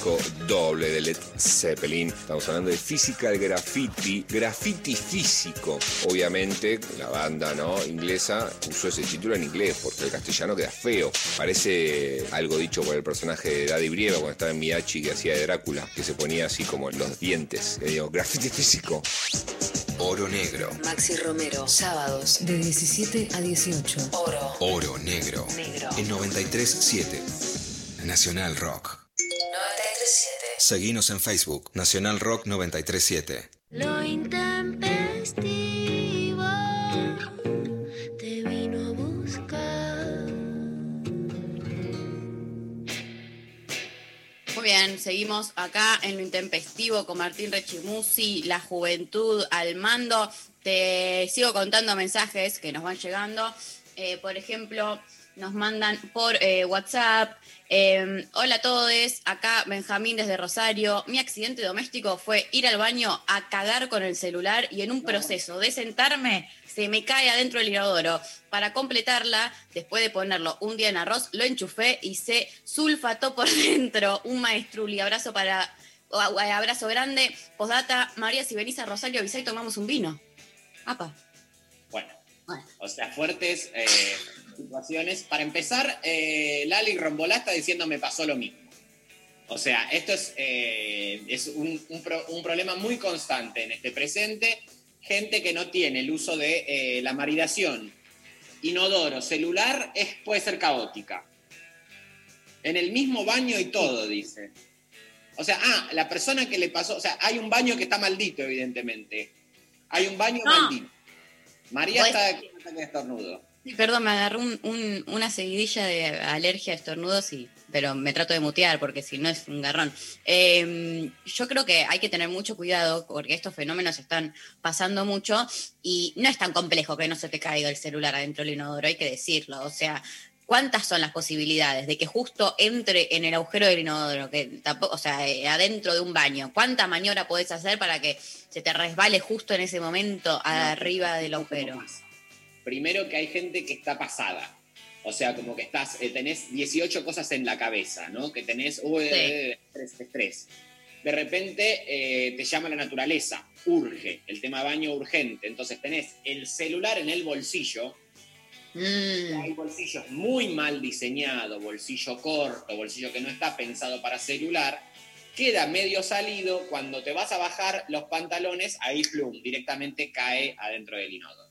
Disco doble de Led Zeppelin. Estamos hablando de Physical Graffiti, graffiti físico. Obviamente, la banda ¿no? inglesa usó ese título en inglés porque el castellano queda feo. Parece algo dicho por el personaje de Daddy Brieva cuando estaba en Miyachi que hacía de Drácula, que se ponía así como los dientes. Le digo, graffiti físico. Oro negro. Maxi Romero, sábados de 17 a 18. Oro. Oro negro. Negro. En 937 Nacional Rock. 937. Seguinos en Facebook, Nacional Rock 937. Lo intempestivo te vino a buscar. Muy bien, seguimos acá en lo intempestivo con Martín Rechimusi, la juventud al mando. Te sigo contando mensajes que nos van llegando. Eh, por ejemplo, nos mandan por eh, WhatsApp. Eh, Hola a todos, acá Benjamín desde Rosario. Mi accidente doméstico fue ir al baño a cagar con el celular y en un proceso de sentarme se me cae adentro el inodoro. Para completarla, después de ponerlo un día en arroz, lo enchufé y se sulfató por dentro. Un maestruli. Abrazo para. Abrazo grande. Postdata, María, si venís a Rosario, avisá y tomamos un vino. Apa. Bueno, o sea, fuertes eh, situaciones. Para empezar, eh, Lali Rombolá está diciendo me pasó lo mismo. O sea, esto es, eh, es un, un pro- un problema muy constante en este presente. Gente que no tiene el uso de eh, la maridación inodoro celular es, puede ser caótica. En el mismo baño y todo, dice. O sea, ah, la persona que le pasó, o sea, hay un baño que está maldito, evidentemente. Hay un baño No. maldito. María Pues- está un ataque de estornudo. Perdón, me agarró un- un- una seguidilla de alergia a estornudos, y, pero me trato de mutear porque si no es un garrón. Eh, yo creo que hay que tener mucho cuidado porque estos fenómenos están pasando mucho y no es tan complejo que no se te caiga el celular adentro del inodoro, hay que decirlo. O sea, ¿cuántas son las posibilidades de que justo entre en el agujero del inodoro, que tampoco, o sea, eh, adentro de un baño? ¿Cuánta maniobra podés hacer para que se te resbale justo en ese momento arriba del agujero? Primero que hay gente que está pasada. O sea, como que estás, eh, tenés 18 cosas en la cabeza, ¿no? Que tenés, uy, Sí. eh, estrés, estrés. De repente eh, te llama la naturaleza, urge, el tema baño urgente. Entonces tenés el celular en el bolsillo Mm. Hay bolsillos muy mal diseñados, bolsillo corto, bolsillo que no está pensado para celular. Queda medio salido, cuando te vas a bajar los pantalones, ahí plum, directamente cae adentro del inodoro.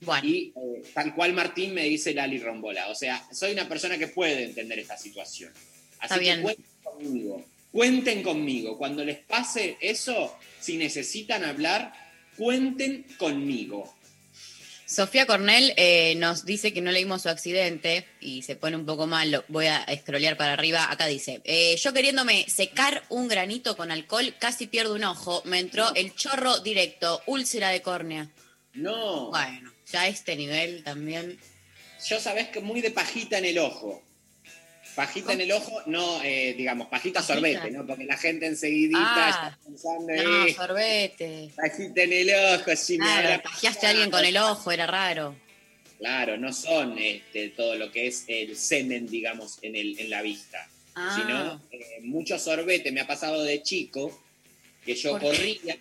Bueno, Y eh, tal cual Martín me dice Lali Rombola. O sea, soy una persona que puede entender esta situación. Así Está que bien. cuenten conmigo. Cuenten conmigo. Cuando les pase eso, si necesitan hablar, cuenten conmigo. Sofía Cornell eh, nos dice que no leímos su accidente y se pone un poco mal. lo- Voy a scrollear para arriba. Acá dice: eh, Yo queriéndome secar un granito con alcohol, casi pierdo un ojo. Me entró el chorro directo, úlcera de córnea. No. Bueno, ya a este nivel también. Yo sabés que muy de pajita en el ojo. Pajita en el ojo, no, eh, digamos, pajita, Pajita. sorbete, ¿no? Porque la gente enseguidita Ah, está pensando No, en sorbete. pajita en el ojo, si me Claro, pajeaste a alguien con el ojo, era raro. Claro, no son este, todo lo que es el semen, digamos, en, el, en la vista, Ah. sino eh, mucho sorbete. Me ha pasado de chico que yo ¿Por qué?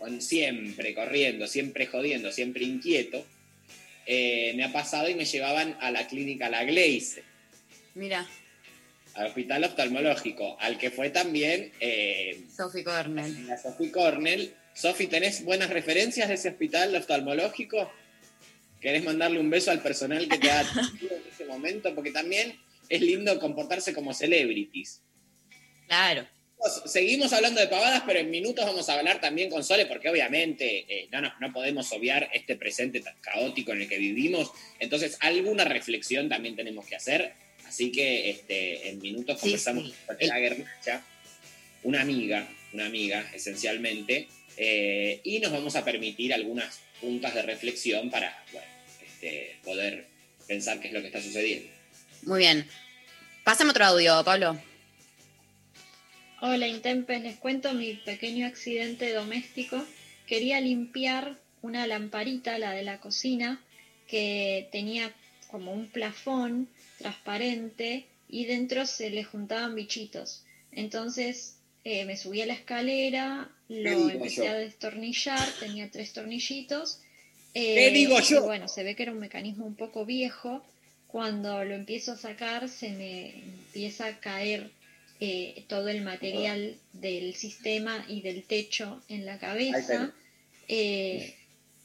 Con- siempre corriendo, siempre jodiendo, siempre inquieto. Eh, me ha pasado y me llevaban a la clínica La Gleice, Mira, al hospital oftalmológico, al que fue también eh, Sophie Cornell. la Sophie Cornell. Sophie, ¿tenés buenas referencias de ese hospital oftalmológico? ¿Querés mandarle un beso al personal que te ha atendido en ese momento? Porque también es lindo comportarse como celebrities. Claro. Seguimos hablando de pavadas, pero en minutos vamos a hablar también con Sole, porque obviamente eh, no, no, no podemos obviar este presente tan caótico en el que vivimos. Entonces, alguna reflexión también tenemos que hacer. Así que este, en minutos Sí, conversamos sí. con la Guernacha, una amiga, una amiga esencialmente, eh, y nos vamos a permitir algunas puntas de reflexión para bueno, este, poder pensar qué es lo que está sucediendo. Muy bien. Pásame otro audio, Pablo. Hola Intempes, les cuento mi pequeño accidente doméstico. Quería limpiar una lamparita, la de la cocina, que tenía como un plafón transparente y dentro se le juntaban bichitos. Entonces eh, me subí a la escalera, lo digo empecé yo? a destornillar, tenía tres tornillitos. ¿Qué eh, digo y yo? bueno, se ve que era un mecanismo un poco viejo. Cuando lo empiezo a sacar se me empieza a caer eh, todo el material del sistema y del techo en la cabeza. Eh,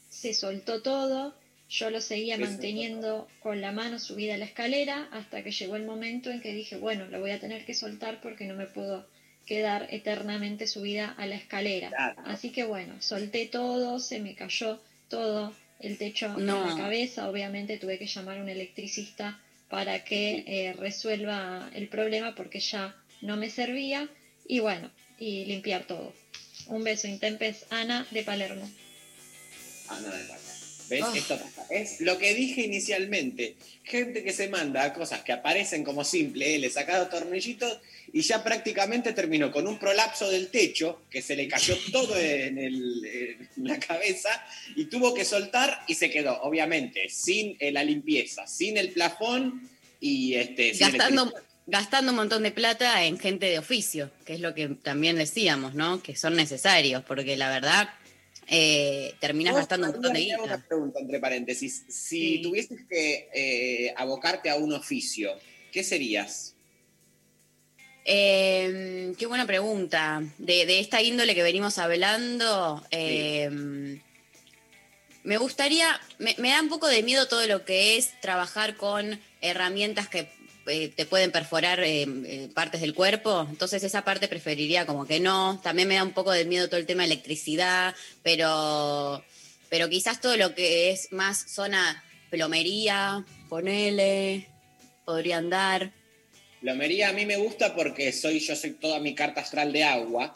se soltó todo, yo lo seguía manteniendo con la mano subida a la escalera hasta que llegó el momento en que dije, bueno, lo voy a tener que soltar porque no me puedo quedar eternamente subida a la escalera. Claro. Así que bueno, solté todo, se me cayó todo el techo en la cabeza, obviamente tuve que llamar a un electricista para que eh, resuelva el problema porque ya no me servía y bueno, y limpiar todo. Un beso, Intempes, Ana de Palermo. No, de verdad. ¿Ves? Ah. Esto pasa. Es lo que dije inicialmente. Gente que se manda a cosas que aparecen como simple, eh, le sacado tornillitos y ya prácticamente terminó con un prolapso del techo, que se le cayó todo en, el- en la cabeza y tuvo que soltar y se quedó, obviamente, sin eh, la limpieza, sin el plafón y este, sin Gastando. Gastando un montón de plata en gente de oficio, que es lo que también decíamos, ¿no? Que son necesarios, porque la verdad eh, terminas gastando un montón de guita. una pregunta entre paréntesis. Si Sí. tuvieses que eh, abocarte a un oficio, ¿qué serías? Eh, qué buena pregunta. De, de esta índole que venimos hablando, eh, me gustaría, me, me da un poco de miedo todo lo que es trabajar con herramientas que eh, te pueden perforar eh, eh, partes del cuerpo. Entonces esa parte preferiría como que no. También me da un poco de miedo todo el tema de electricidad, pero, pero quizás todo lo que es más zona plomería, ponele, podría andar. Plomería a mí me gusta porque soy yo soy toda mi carta astral de agua.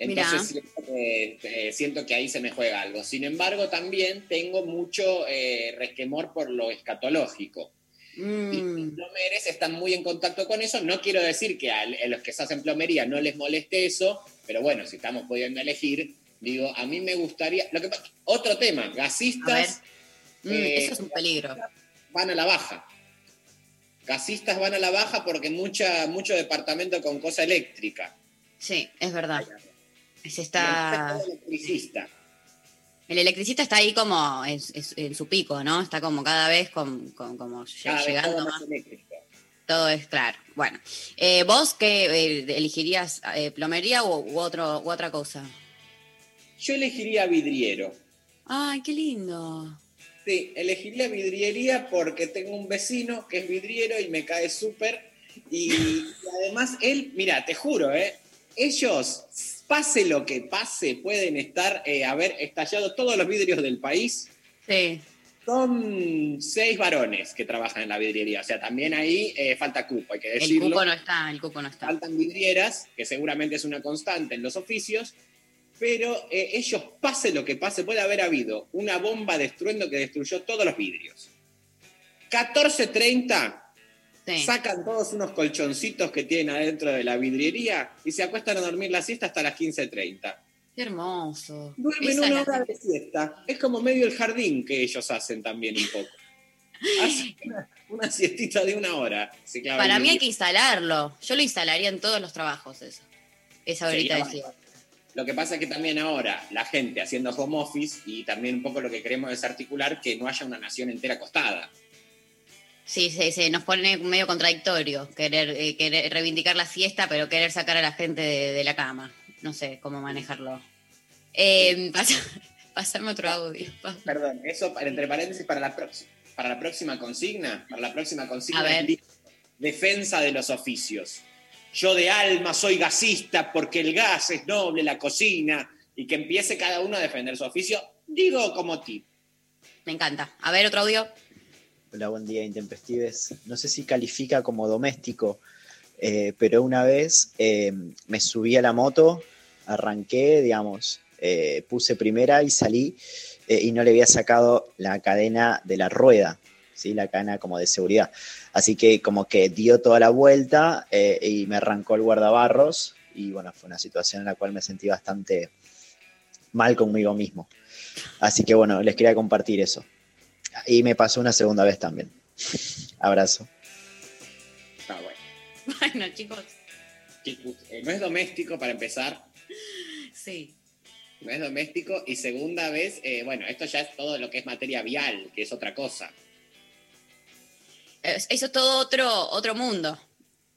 Entonces siento que, eh, siento que ahí se me juega algo. Sin embargo, también tengo mucho eh, resquemor por lo escatológico. Y Mm. los plomeres están muy en contacto con eso. No quiero decir que a, los que se hacen plomería no les moleste eso, pero bueno, si estamos pudiendo elegir, digo, a mí me gustaría. Lo que, pa- otro tema, gasistas Mm, Eh, eso es un peligro. van a la baja. Gasistas van a la baja porque mucha, mucho departamento con cosa eléctrica. Sí, es verdad. Se Y está. electricista. El electricista está ahí como en, su pico, ¿no? Está como cada vez con, con- como Cada vez llegando todo más. Todo es claro. Bueno, Eh, ¿vos qué eh, elegirías? eh, ¿Plomería u, u otro, u otra cosa? Yo elegiría vidriero. Ay, qué lindo. Sí, elegiría vidriería porque tengo un vecino que es vidriero y me cae súper. Y, y además él, mira, te juro, ¿eh? ellos, pase lo que pase, pueden estar, eh, haber estallado todos los vidrios del país. Sí. Son seis varones que trabajan en la vidriería. O sea, también ahí eh, falta cupo, hay que El decirlo. cupo no está, el cupo no está. Faltan vidrieras, que seguramente es una constante en los oficios, pero eh, ellos, pase lo que pase, puede haber habido una bomba de estruendo que destruyó todos los vidrios. 14.30, Sí. sacan todos unos colchoncitos que tienen adentro de la vidriería y se acuestan a dormir la siesta hasta las 15.30. Qué hermoso. Duermen Esa una la- hora de siesta. Es como medio el jardín que ellos hacen también un poco. Hacen una, una siestita de una hora. Para mí hay que instalarlo. Yo lo instalaría en todos los trabajos, eso. Esa horita de siesta. Lo que pasa es que también ahora la gente haciendo home office y también un poco lo que queremos es articular que no haya una nación entera acostada. Sí, se, se nos pone medio contradictorio querer, eh, querer reivindicar la siesta, pero querer sacar a la gente de, de la cama. No sé cómo manejarlo. Eh, pasa- otro audio. Perdón, eso entre paréntesis para la, prox- para la próxima consigna. Para la próxima consigna defensa de los oficios. Yo de alma soy gasista porque el gas es noble, la cocina, y que empiece cada uno a defender su oficio. Digo como tip. Me encanta. A ver, otro audio. Hola, buen día, Intempestives. No sé si califica como doméstico, eh, pero una vez eh, me subí a la moto, arranqué, digamos, eh, puse primera y salí y no le había sacado la cadena de la rueda, ¿sí? la cadena como de seguridad. Así que como que dio toda la vuelta y me arrancó el guardabarros y bueno, fue una situación en la cual me sentí bastante mal conmigo mismo. Así que bueno, les quería compartir eso. Y me pasó una segunda vez también. Abrazo. Está bueno. Bueno, chicos. Chicos, eh, no es doméstico para empezar. Sí. No es doméstico. Y segunda vez, eh, bueno, esto ya es todo lo que es materia vial, que es otra cosa. Es- Eso es todo otro, otro mundo.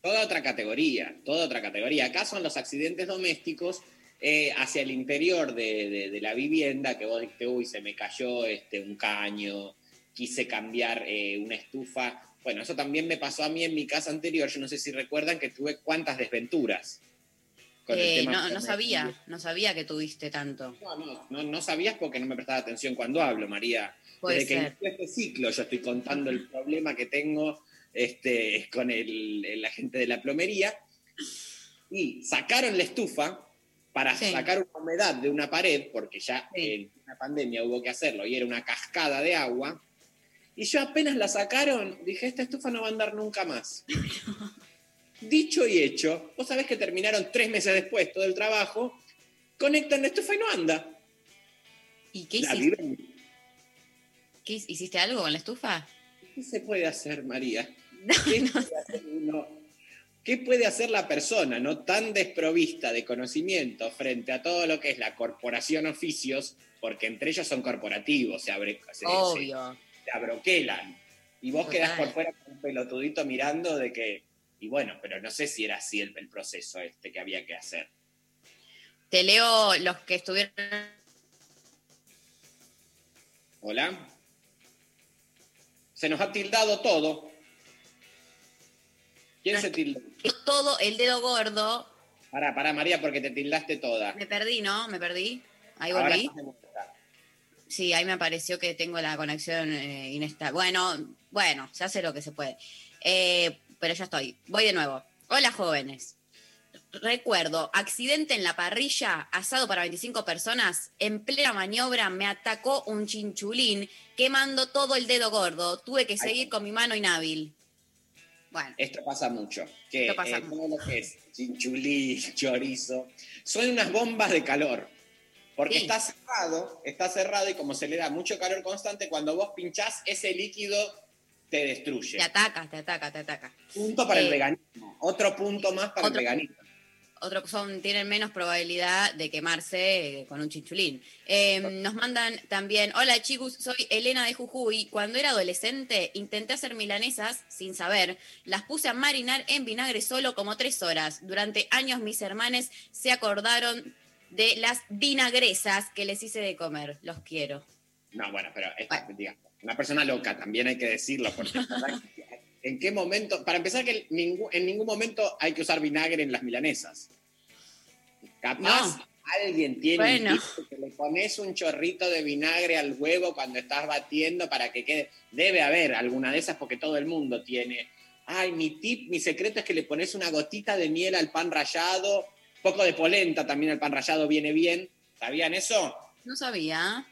Toda otra categoría, toda otra categoría. Acá son los accidentes domésticos eh, hacia el interior de, de- de la vivienda, que vos dijiste, uy, se me cayó este, un caño, quise cambiar eh, una estufa. Bueno, eso también me pasó a mí en mi casa anterior. Yo no sé si recuerdan que tuve cuántas desventuras. con el Eh, tema no, sabía, no sabía que tuviste tanto. No, no, no, no sabías porque no me prestaba atención cuando hablo, María. Puede Desde que ser. inició este ciclo yo estoy contando el problema que tengo este, con el, el agente de la plomería. Y sacaron la estufa para Sí. sacar una humedad de una pared, porque ya en una pandemia hubo que hacerlo y era una cascada de agua. Y yo apenas la sacaron, dije, esta estufa no va a andar nunca más. Dicho y hecho, vos sabés que terminaron tres meses después todo el trabajo, conectan la estufa y no anda. ¿Y qué La hiciste? viven- ¿Qué hic- ¿Hiciste algo con la estufa? ¿Qué se puede hacer, María? ¿Qué, puede hacer uno? ¿Qué puede hacer la persona no tan desprovista de conocimiento frente a todo lo que es la corporación oficios? Porque entre ellos son corporativos, se, abre, se- Obvio. se abroquelan. Y vos Total. quedás por fuera con un pelotudito mirando de que. Y bueno, pero no sé si era así el, el proceso este que había que hacer. Te leo los que estuvieron. ¿Hola? Se nos ha tildado todo. ¿Quién se tildó? Todo el dedo gordo. Pará, pará, María, porque te tildaste toda. Me perdí, ¿no? Me perdí. Ahí Ahora volví. vuelta. Sí, ahí me apareció que tengo la conexión eh, inestable. Bueno, bueno, se hace lo que se puede. Eh, pero ya estoy. Voy de nuevo. Hola, jóvenes. Recuerdo, accidente en la parrilla, asado para 25 personas. En plena maniobra me atacó un chinchulín, quemando todo el dedo gordo. Tuve que seguir con mi mano inhábil. Bueno, Esto pasa mucho. Que Esto pasa eh, todo lo que es chinchulí, chorizo, son unas bombas de calor. Porque Sí. está cerrado, está cerrado y como se le da mucho calor constante, cuando vos pinchás, ese líquido te destruye. te ataca, te ataca, te ataca. Punto para el veganismo. Otro punto más para otro- el veganismo. otro son, tienen menos probabilidad de quemarse eh, con un chinchulín. Eh, nos mandan también, hola chicos, soy Elena de Jujuy. Cuando era adolescente intenté hacer milanesas sin saber. Las puse a marinar en vinagre solo como tres horas. Durante años mis hermanes se acordaron de las vinagresas que les hice de comer. Los quiero. No, bueno, pero esta, digamos, una persona loca, también hay que decirlo, porque en qué momento, para empezar que en ningún momento hay que usar vinagre en las milanesas. Capaz alguien tiene Bueno. un que le pones un chorrito de vinagre al huevo cuando estás batiendo para que quede. Debe haber alguna de esas porque todo el mundo tiene. Ay, mi tip, mi secreto es que le pones una gotita de miel al pan rallado, poco de polenta también al pan rallado viene bien. ¿Sabían eso? No sabía.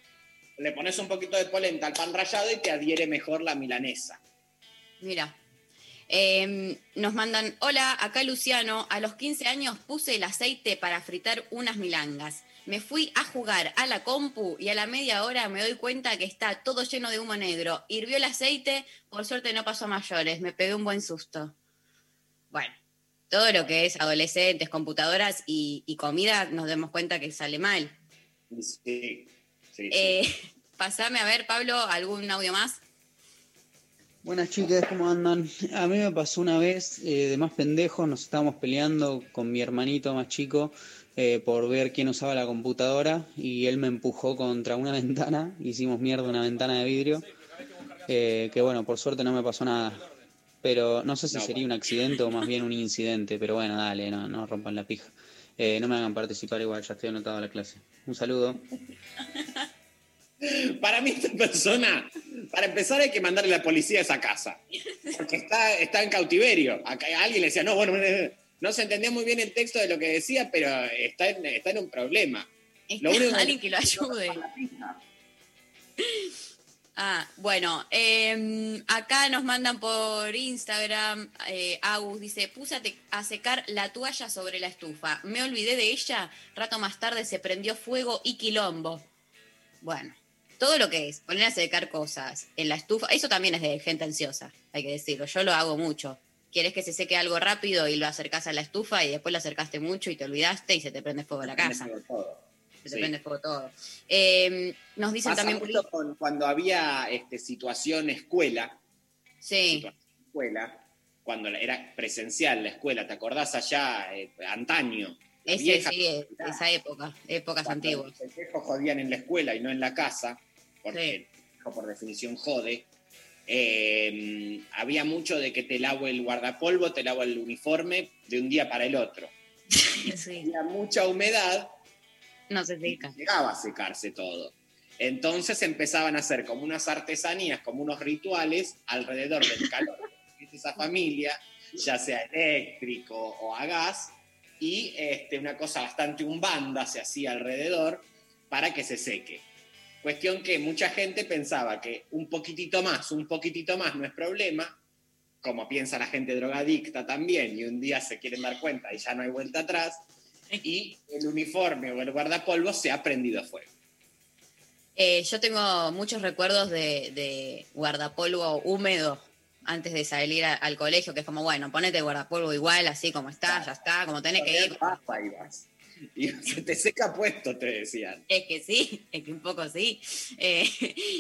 Le pones un poquito de polenta al pan rallado y te adhiere mejor la milanesa. Mira. Eh, nos mandan, hola, acá Luciano, a los 15 años puse el aceite para fritar unas milangas. Me fui a jugar a la compu y a la media hora me doy cuenta que está todo lleno de humo negro. Hirvió el aceite, por suerte no pasó a mayores, me pegué un buen susto. Bueno, todo lo que es adolescentes, computadoras y, y comida nos damos cuenta que sale mal. Sí, sí, sí. Eh, pasame a ver, Pablo, algún audio más. Buenas chicas, ¿cómo andan? A mí me pasó una vez, eh, de más pendejos, nos estábamos peleando con mi hermanito más chico eh, por ver quién usaba la computadora y él me empujó contra una ventana, hicimos mierda una ventana de vidrio, eh, que bueno, por suerte no me pasó nada, pero no sé si No, sería un accidente o más bien un incidente, pero bueno, dale, no, no rompan la pija. Eh, no me hagan participar igual, ya estoy anotado a la clase. Un saludo. Para mí esta persona, para empezar hay que mandarle a la policía a esa casa, porque está, está en cautiverio. Acá alguien le decía, no, bueno, no se entendía muy bien el texto de lo que decía, pero está en, está en un problema. Lo único Alguien que lo ayude. Ah, bueno, eh, acá nos mandan por Instagram, eh, Agus dice, puse a, te- a secar la toalla sobre la estufa, me olvidé de ella, rato más tarde se prendió fuego y quilombo. Bueno, todo lo que es poner a secar cosas en la estufa, eso también es de gente ansiosa, hay que decirlo, yo lo hago mucho. Quieres que se seque algo rápido y lo acercás a la estufa y después lo acercaste mucho y te olvidaste y se te prende fuego la casa. Se Sí. prende fuego todo. Eh, nos dicen Pasa también por mucho con- cuando había este, situación escuela, Sí. situación escuela, cuando era presencial la escuela, ¿te acordás allá, eh, antaño? La Ese, vieja sí, es- esa época, épocas antiguas. Los pendejos jodían en la escuela y no en la casa, porque el pendejo por definición jode. eh, había mucho de que te lavo el guardapolvo, te lavo el uniforme de un día para el otro. Había mucha humedad. No se seca. Llegaba a secarse todo. Entonces empezaban a hacer como unas artesanías, como unos rituales alrededor del calor de esa familia, ya sea eléctrico o a gas, y este, una cosa bastante umbanda se hacía alrededor para que se seque. Cuestión que mucha gente pensaba que un poquitito más, un poquitito más no es problema, como piensa la gente drogadicta también, y un día se quieren dar cuenta y ya no hay vuelta atrás, y el uniforme o el guardapolvo se ha prendido fuego. Eh, yo tengo muchos recuerdos de, de guardapolvo húmedo antes de salir a- al colegio, que es como, bueno, ponete guardapolvo igual, así como está, ya está, como tenés que ir. Ahí vas. Y se te seca puesto, te decían. Es que sí, es que un poco sí. Eh,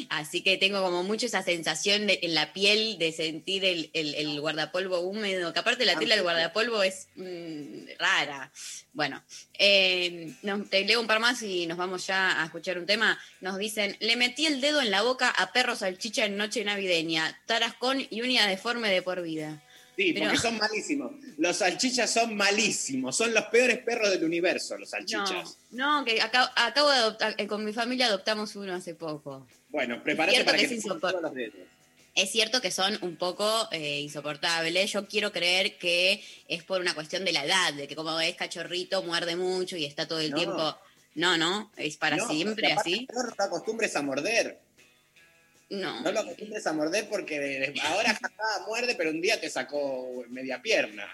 así que tengo como mucho esa sensación de- en la piel de sentir el, el- el guardapolvo húmedo, que aparte la tela del guardapolvo es mm, rara. Bueno, eh, te leo un par más y nos vamos ya a escuchar un tema. Nos dicen, le metí el dedo en la boca a perro salchicha en noche navideña, tarascón y uña deforme de por vida. Sí, Pero- porque son malísimos. Los salchichas son malísimos. Son los peores perros del universo, los salchichas. No, no, que acabo, acabo de adoptar, eh, con mi familia adoptamos uno hace poco. Bueno, prepárate para que que, es te todos los dedos. Es cierto que son un poco eh, insoportables. Yo quiero creer que es por una cuestión de la edad, de que como es cachorrito, muerde mucho y está todo el No. tiempo. No, no, es para No, siempre así. No lo acostumbres a morder. No. No lo acostumbres a morder porque ahora jaja, muerde, pero un día te sacó media pierna.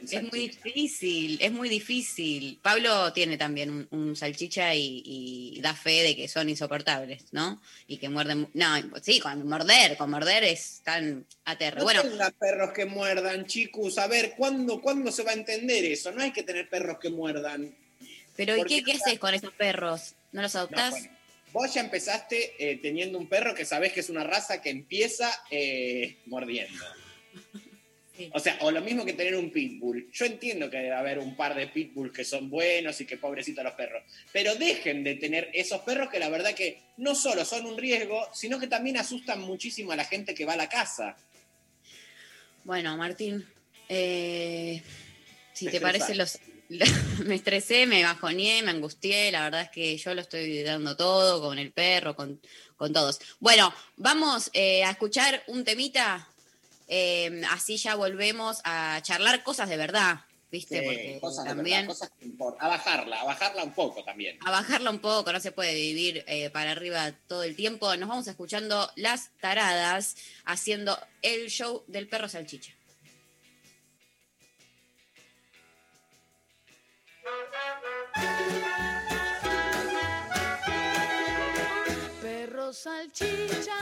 Es muy difícil, es muy difícil. Pablo tiene también un, un salchicha y, y da fe de que son insoportables, ¿no? Y que muerden. No, sí, con morder, con morder es tan aterre. No bueno, tenga perros que muerdan, chicos. A ver, ¿cuándo, ¿cuándo se va a entender eso? No hay que tener perros que muerdan. pero ¿y qué, qué haces con esos perros? ¿No los No, adoptás? bueno, vos ya empezaste eh, teniendo un perro que sabés que es una raza que empieza eh, mordiendo. O sea, o lo mismo que tener un pitbull. Yo entiendo que debe haber un par de pitbulls que son buenos y que pobrecitos los perros. Pero dejen de tener esos perros que la verdad que no solo son un riesgo, sino que también asustan muchísimo a la gente que va a la casa. Bueno, Martín, eh, si Te te parece, los, me estresé, me bajoneé, me angustié. La verdad es que yo lo estoy dando todo con el perro, con, con todos. Bueno, vamos eh, a escuchar un temita. eh, así ya volvemos a charlar cosas de verdad, ¿viste? Sí, Porque cosas también verdad, cosas que importan. A bajarla, a bajarla un poco también. a bajarla un poco, no se puede vivir eh, para arriba todo el tiempo. Nos vamos escuchando Las Taradas haciendo el show del perro salchicha. Perro salchicha,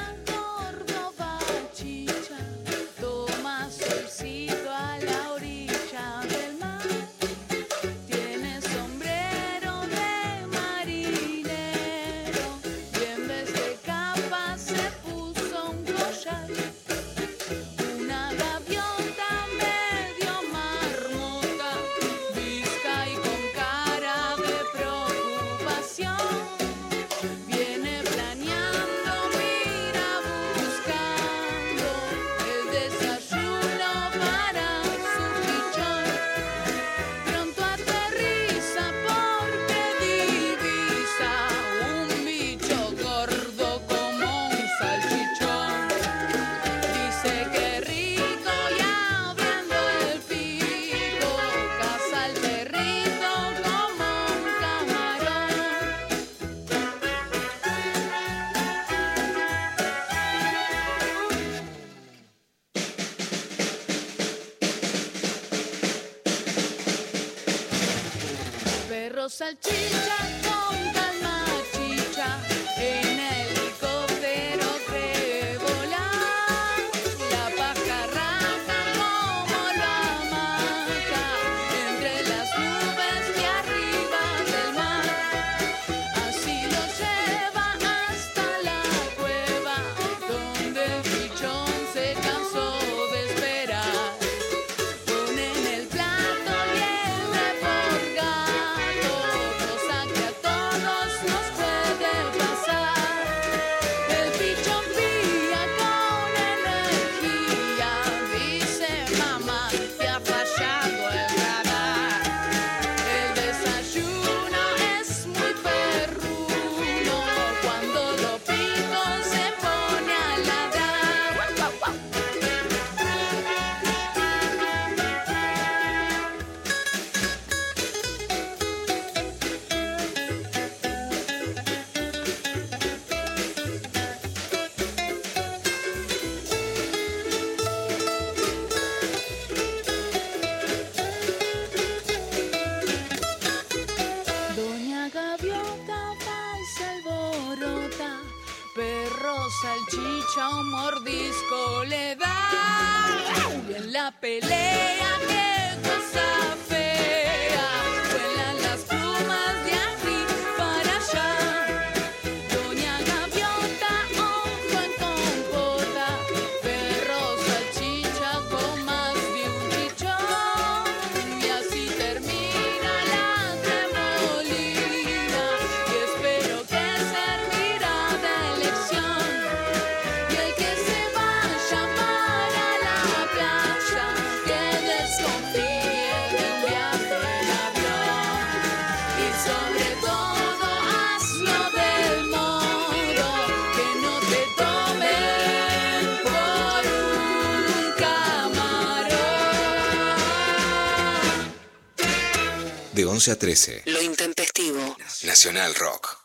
11 a 13. Lo intempestivo. Nacional Rock.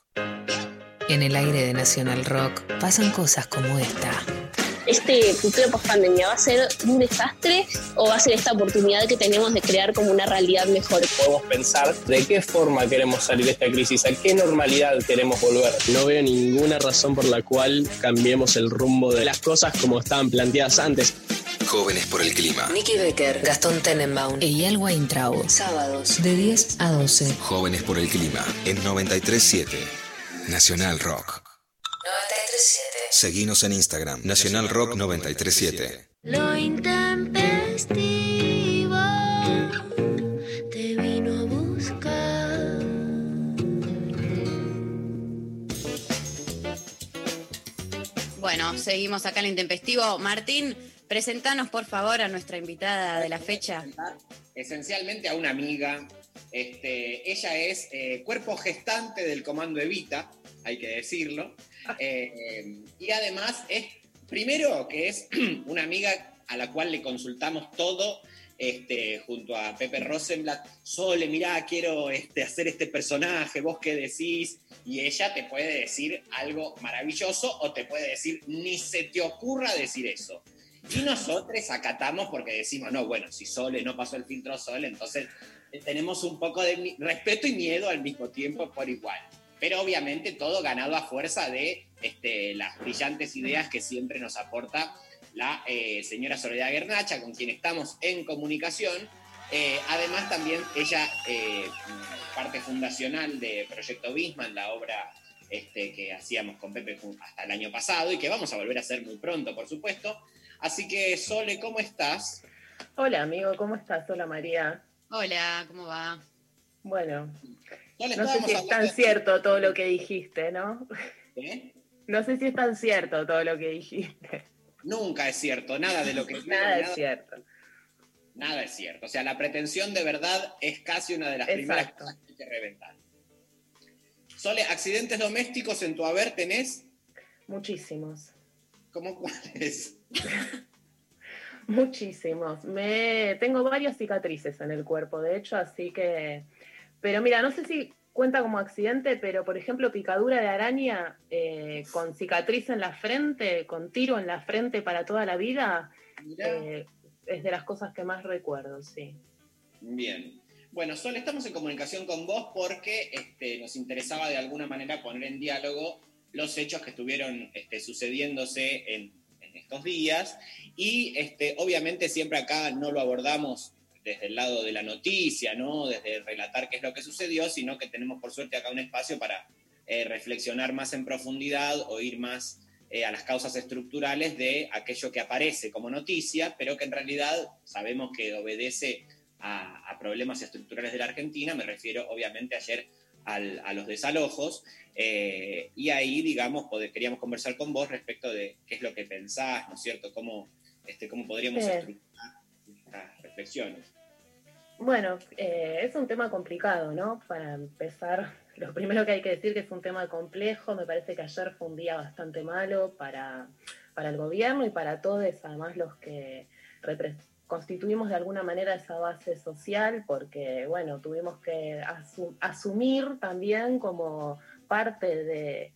En el aire de Nacional Rock pasan cosas como esta. este futuro post pandemia va a ser un desastre o va a ser esta oportunidad que tenemos de crear como una realidad mejor. Podemos pensar de qué forma queremos salir de esta crisis, a qué normalidad queremos volver. No veo ninguna razón por la cual cambiemos el rumbo de las cosas como estaban planteadas antes. Jóvenes por el clima. Nicky Becker, Gastón Tenenbaum, Eyal Weintraub. Sábados de 10 a 12. Jóvenes por el clima. En 937 Nacional Rock. 937. Seguinos en Instagram. Nacional Rock 937. Lo intempestivo te vino a buscar. Bueno, seguimos acá en el intempestivo. Martín, presentanos por favor a nuestra invitada de la fecha. Esencialmente a una amiga. Este, ella es eh, cuerpo gestante del Comando Evita, hay que decirlo. Eh, eh, y además es, primero, que es una amiga a la cual le consultamos todo este, junto a Pepe Rosenblatt. Sole, mirá, quiero este, hacer este personaje, vos qué decís. Y ella te puede decir algo maravilloso o te puede decir, ni se te ocurra decir eso. Y nosotros acatamos porque decimos, no, bueno, si Sole no pasó el filtro Sole, entonces eh, tenemos un poco de respeto y miedo al mismo tiempo por igual. Pero obviamente todo ganado a fuerza de este, las brillantes ideas que siempre nos aporta la eh, señora Soledad Guernacha, con quien estamos en comunicación. Eh, además, también ella, parte fundacional de Proyecto Bisman, la obra este, que hacíamos con Pepe hasta el año pasado y que vamos a volver a hacer muy pronto, por supuesto. Así que, Sole, ¿cómo estás? Hola amigo, ¿cómo estás? Hola María. Hola, ¿cómo va? Bueno, no sé si es tan de- cierto todo lo que dijiste, ¿no? ¿Eh? No sé si es tan cierto todo lo que dijiste. Nunca es cierto, nada de lo que Nada es cierto. Nada es cierto. O sea, la pretensión de verdad es casi una de las primeras cosas que hay que reventar. Sole, accidentes domésticos en tu haber tenés, Muchísimos, ¿cómo cuáles? muchísimos. Me tengo varias cicatrices en el cuerpo, de hecho, así que. Pero mira, no sé si cuenta como accidente, pero por ejemplo, picadura de araña eh, con cicatriz en la frente, con tiro en la frente para toda la vida, eh, es de las cosas que más recuerdo, sí. Bien. Bueno, Sol, estamos en comunicación con vos porque este, nos interesaba de alguna manera poner en diálogo los hechos que estuvieron este, sucediéndose en, en estos días y este, obviamente siempre acá no lo abordamos desde el lado de la noticia, ¿no? Desde relatar qué es lo que sucedió, sino que tenemos por suerte acá un espacio para eh, reflexionar más en profundidad o ir más eh, a las causas estructurales de aquello que aparece como noticia, pero que en realidad sabemos que obedece a, a problemas estructurales de la Argentina, me refiero obviamente ayer al- a los desalojos, eh, y ahí, digamos, queríamos conversar con vos respecto de qué es lo que pensás, ¿no es cierto?, cómo, este, cómo podríamos Sí. estructurar estas reflexiones. Bueno, eh, es un tema complicado, ¿no? Para empezar, lo primero que hay que decir que es un tema complejo, me parece que ayer fue un día bastante malo para, para el gobierno y para todos, además los que repre- constituimos de alguna manera esa base social, porque, bueno, tuvimos que asu- asumir también como parte de-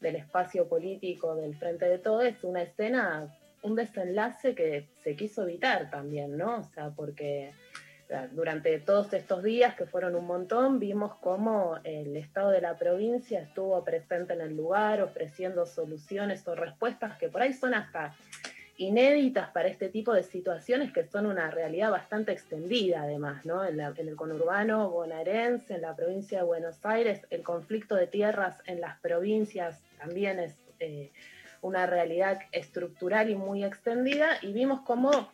del espacio político del Frente de Todos una escena, un desenlace que se quiso evitar también, ¿no? O sea, porque durante todos estos días, que fueron un montón, vimos cómo el Estado de la provincia estuvo presente en el lugar, ofreciendo soluciones o respuestas que por ahí son hasta inéditas para este tipo de situaciones que son una realidad bastante extendida además, ¿no? En, la- en el conurbano bonaerense, en la provincia de Buenos Aires, el conflicto de tierras en las provincias también es eh, una realidad estructural y muy extendida y vimos cómo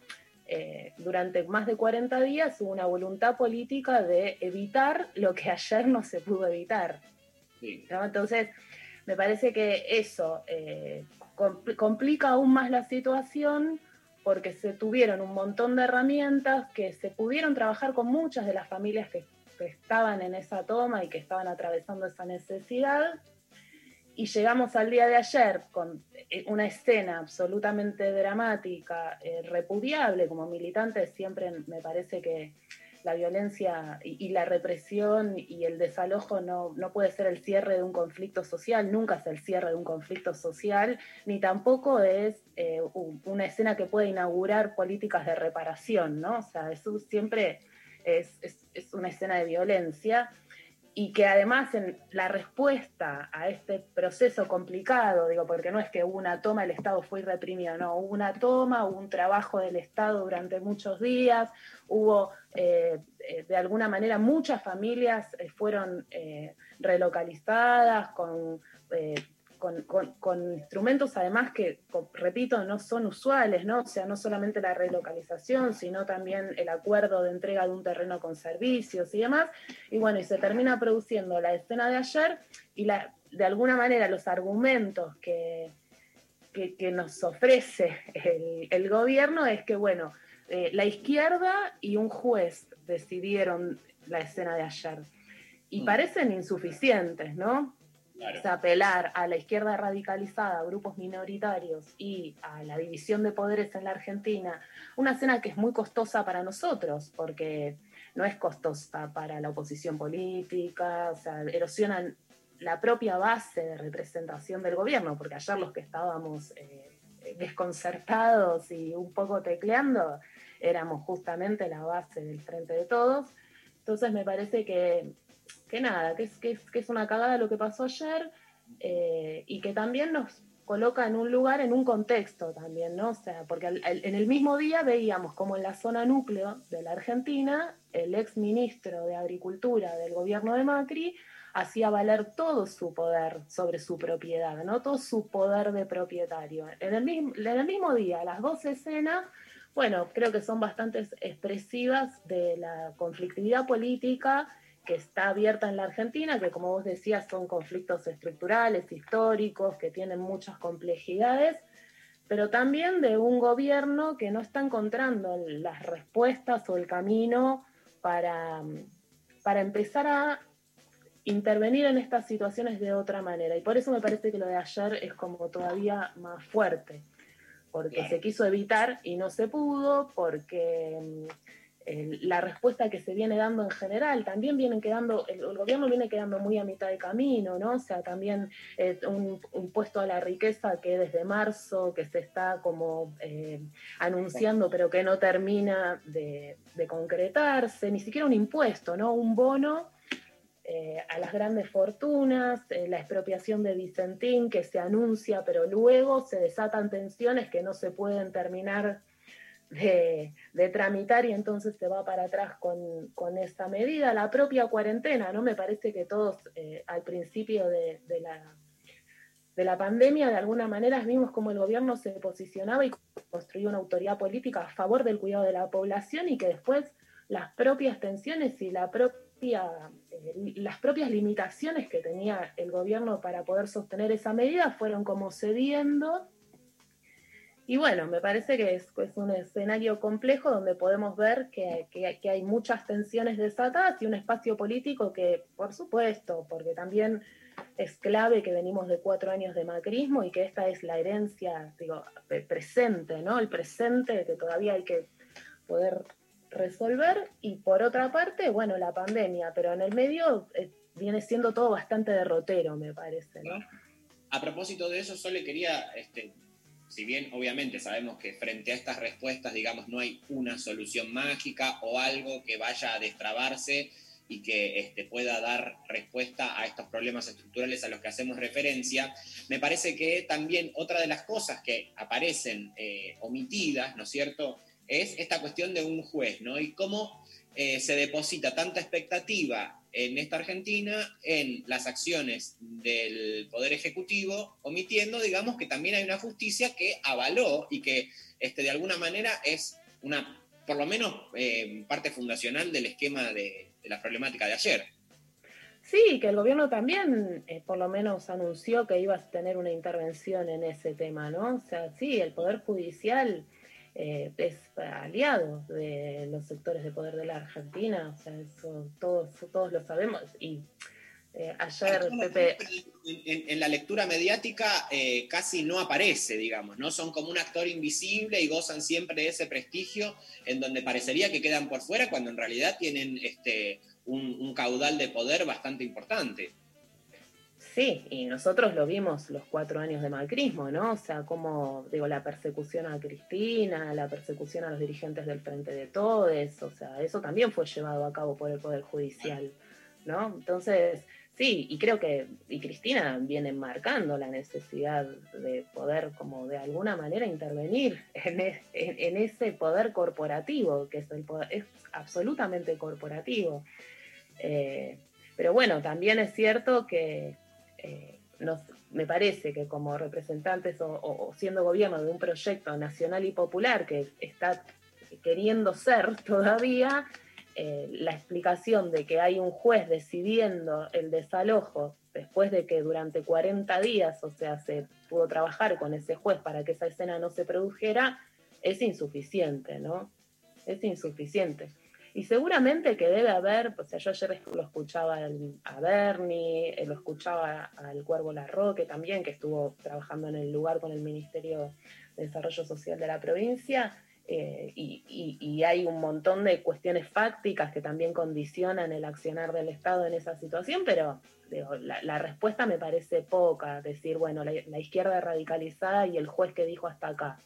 eh, durante más de 40 días hubo una voluntad política de evitar lo que ayer no se pudo evitar. ¿no? Entonces, me parece que eso eh, compl- complica aún más la situación porque se tuvieron un montón de herramientas que se pudieron trabajar con muchas de las familias que, que estaban en esa toma y que estaban atravesando esa necesidad. Y llegamos al día de ayer con eh, una escena absolutamente dramática, eh, repudiable, como militante siempre me parece que la violencia y, la represión y el desalojo no, no puede ser el cierre de un conflicto social, nunca es el cierre de un conflicto social, ni tampoco es eh, una escena que pueda inaugurar políticas de reparación, ¿no? O sea, eso siempre es- es una escena de violencia y que además en la respuesta a este proceso complicado, digo, porque no es que hubo una toma, el Estado fue reprimido, no, hubo una toma, hubo un trabajo del Estado durante muchos días, hubo eh, eh, de alguna manera muchas familias eh, fueron relocalizadas con... con, con- con instrumentos además que, repito, no son usuales, ¿no? O sea, no solamente la relocalización, sino también el acuerdo de entrega de un terreno con servicios y demás. Y bueno, y se termina produciendo la escena de ayer y la, de alguna manera los argumentos que, que, que nos ofrece el, el gobierno es que, bueno, eh, la izquierda y un juez decidieron la escena de ayer. Y parecen insuficientes, ¿no? O sea, apelar a la izquierda radicalizada, a grupos minoritarios y a la división de poderes en la Argentina, una escena que es muy costosa para nosotros, porque no es costosa para la oposición política, o sea, erosionan la propia base de representación del gobierno, porque ayer los que estábamos eh, desconcertados y un poco tecleando éramos justamente la base del frente de todos. Entonces me parece que, que nada, que es, que, es, que es una cagada lo que pasó ayer eh, y que también nos coloca en un lugar, en un contexto también, ¿no? O sea, porque en el mismo día veíamos como en la zona núcleo de la Argentina, el ex ministro de Agricultura del gobierno de Macri hacía valer todo su poder sobre su propiedad, ¿no? Todo su poder de propietario. En el mismo, en el mismo día, las dos escenas, bueno, creo que son bastante expresivas de la conflictividad política que está abierta en la Argentina, que como vos decías son conflictos estructurales, históricos, que tienen muchas complejidades, pero también de un gobierno que no está encontrando las respuestas o el camino para, para empezar a intervenir en estas situaciones de otra manera. Y por eso me parece que lo de ayer es como todavía más fuerte, porque se quiso evitar y no se pudo, porque la respuesta que se viene dando en general, también vienen quedando, el, gobierno viene quedando muy a mitad de camino, ¿no? O sea, también eh, un, un puesto a la riqueza que desde marzo, que se está como eh, anunciando, pero que no termina de, concretarse, ni siquiera un impuesto, ¿no? Un bono eh, a las grandes fortunas, la expropiación de Vicentín que se anuncia, pero luego se desatan tensiones que no se pueden terminar de, tramitar y entonces se va para atrás con, con esta medida. La propia cuarentena, ¿no? Me parece que todos eh, al principio de, de la, de la pandemia, de alguna manera, vimos cómo el gobierno se posicionaba y construyó una autoridad política a favor del cuidado de la población y que después las propias tensiones y la propia, eh, las propias limitaciones que tenía el gobierno para poder sostener esa medida fueron como cediendo. Y bueno, me parece que es, un escenario complejo donde podemos ver que, que- hay muchas tensiones desatadas y un espacio político que, por supuesto, porque también es clave que venimos de cuatro años de macrismo y que esta es la herencia, digo, pre- presente, ¿no? El presente que todavía hay que poder resolver. Y por otra parte, bueno, la pandemia, pero en el medio eh, viene siendo todo bastante derrotero, me parece, ¿no? A propósito de eso, solo quería, este, si bien obviamente sabemos que frente a estas respuestas, digamos, no hay una solución mágica o algo que vaya a destrabarse y que este, pueda dar respuesta a estos problemas estructurales a los que hacemos referencia, me parece que también otra de las cosas que aparecen eh, omitidas, ¿no es cierto?, es esta cuestión de un juez, ¿no? Y cómo eh, se deposita tanta expectativa en esta Argentina en las acciones del Poder Ejecutivo, omitiendo, digamos, que también hay una justicia que avaló y que este, de alguna manera es una, por lo menos, eh, parte fundacional del esquema de, la problemática de ayer. Sí, que el gobierno también, eh, por lo menos, anunció que iba a tener una intervención en ese tema, ¿no? O sea, sí, el Poder Judicial eh, es aliado de los sectores de poder de la Argentina, o sea, eso todos, todos lo sabemos. Y Eh, ayer, Pepe, En, en- en la lectura mediática eh, casi no aparece, digamos, ¿no? Son como un actor invisible y gozan siempre de ese prestigio en donde parecería que quedan por fuera cuando en realidad tienen este, un, un caudal de poder bastante importante. Sí, y nosotros lo vimos los cuatro años de macrismo, ¿no? O sea, como, digo, la persecución a Cristina, la persecución a los dirigentes del Frente de Todes, o sea, eso también fue llevado a cabo por el Poder Judicial, ¿no? Entonces, sí, y creo que, y Cristina viene marcando la necesidad de poder, como de alguna manera, intervenir en, e- ese poder corporativo, que es, el poder, es absolutamente corporativo. Eh, pero bueno, también es cierto que eh, me parece que como representantes o siendo gobierno de un proyecto nacional y popular que está queriendo ser todavía, eh, la explicación de que hay un juez decidiendo el desalojo después de que durante 40 días, o sea, se pudo trabajar con ese juez para que esa escena no se produjera, es insuficiente, ¿no? Es insuficiente. Y seguramente que debe haber, o sea, yo ayer lo escuchaba a Bernie, eh, lo escuchaba al Cuervo Larroque también, que estuvo trabajando en el lugar con el Ministerio de Desarrollo Social de la provincia, eh, y, y- y hay un montón de cuestiones fácticas que también condicionan el accionar del Estado en esa situación, pero la respuesta me parece poca, decir, bueno, la, la izquierda radicalizada y el juez que dijo hasta acá.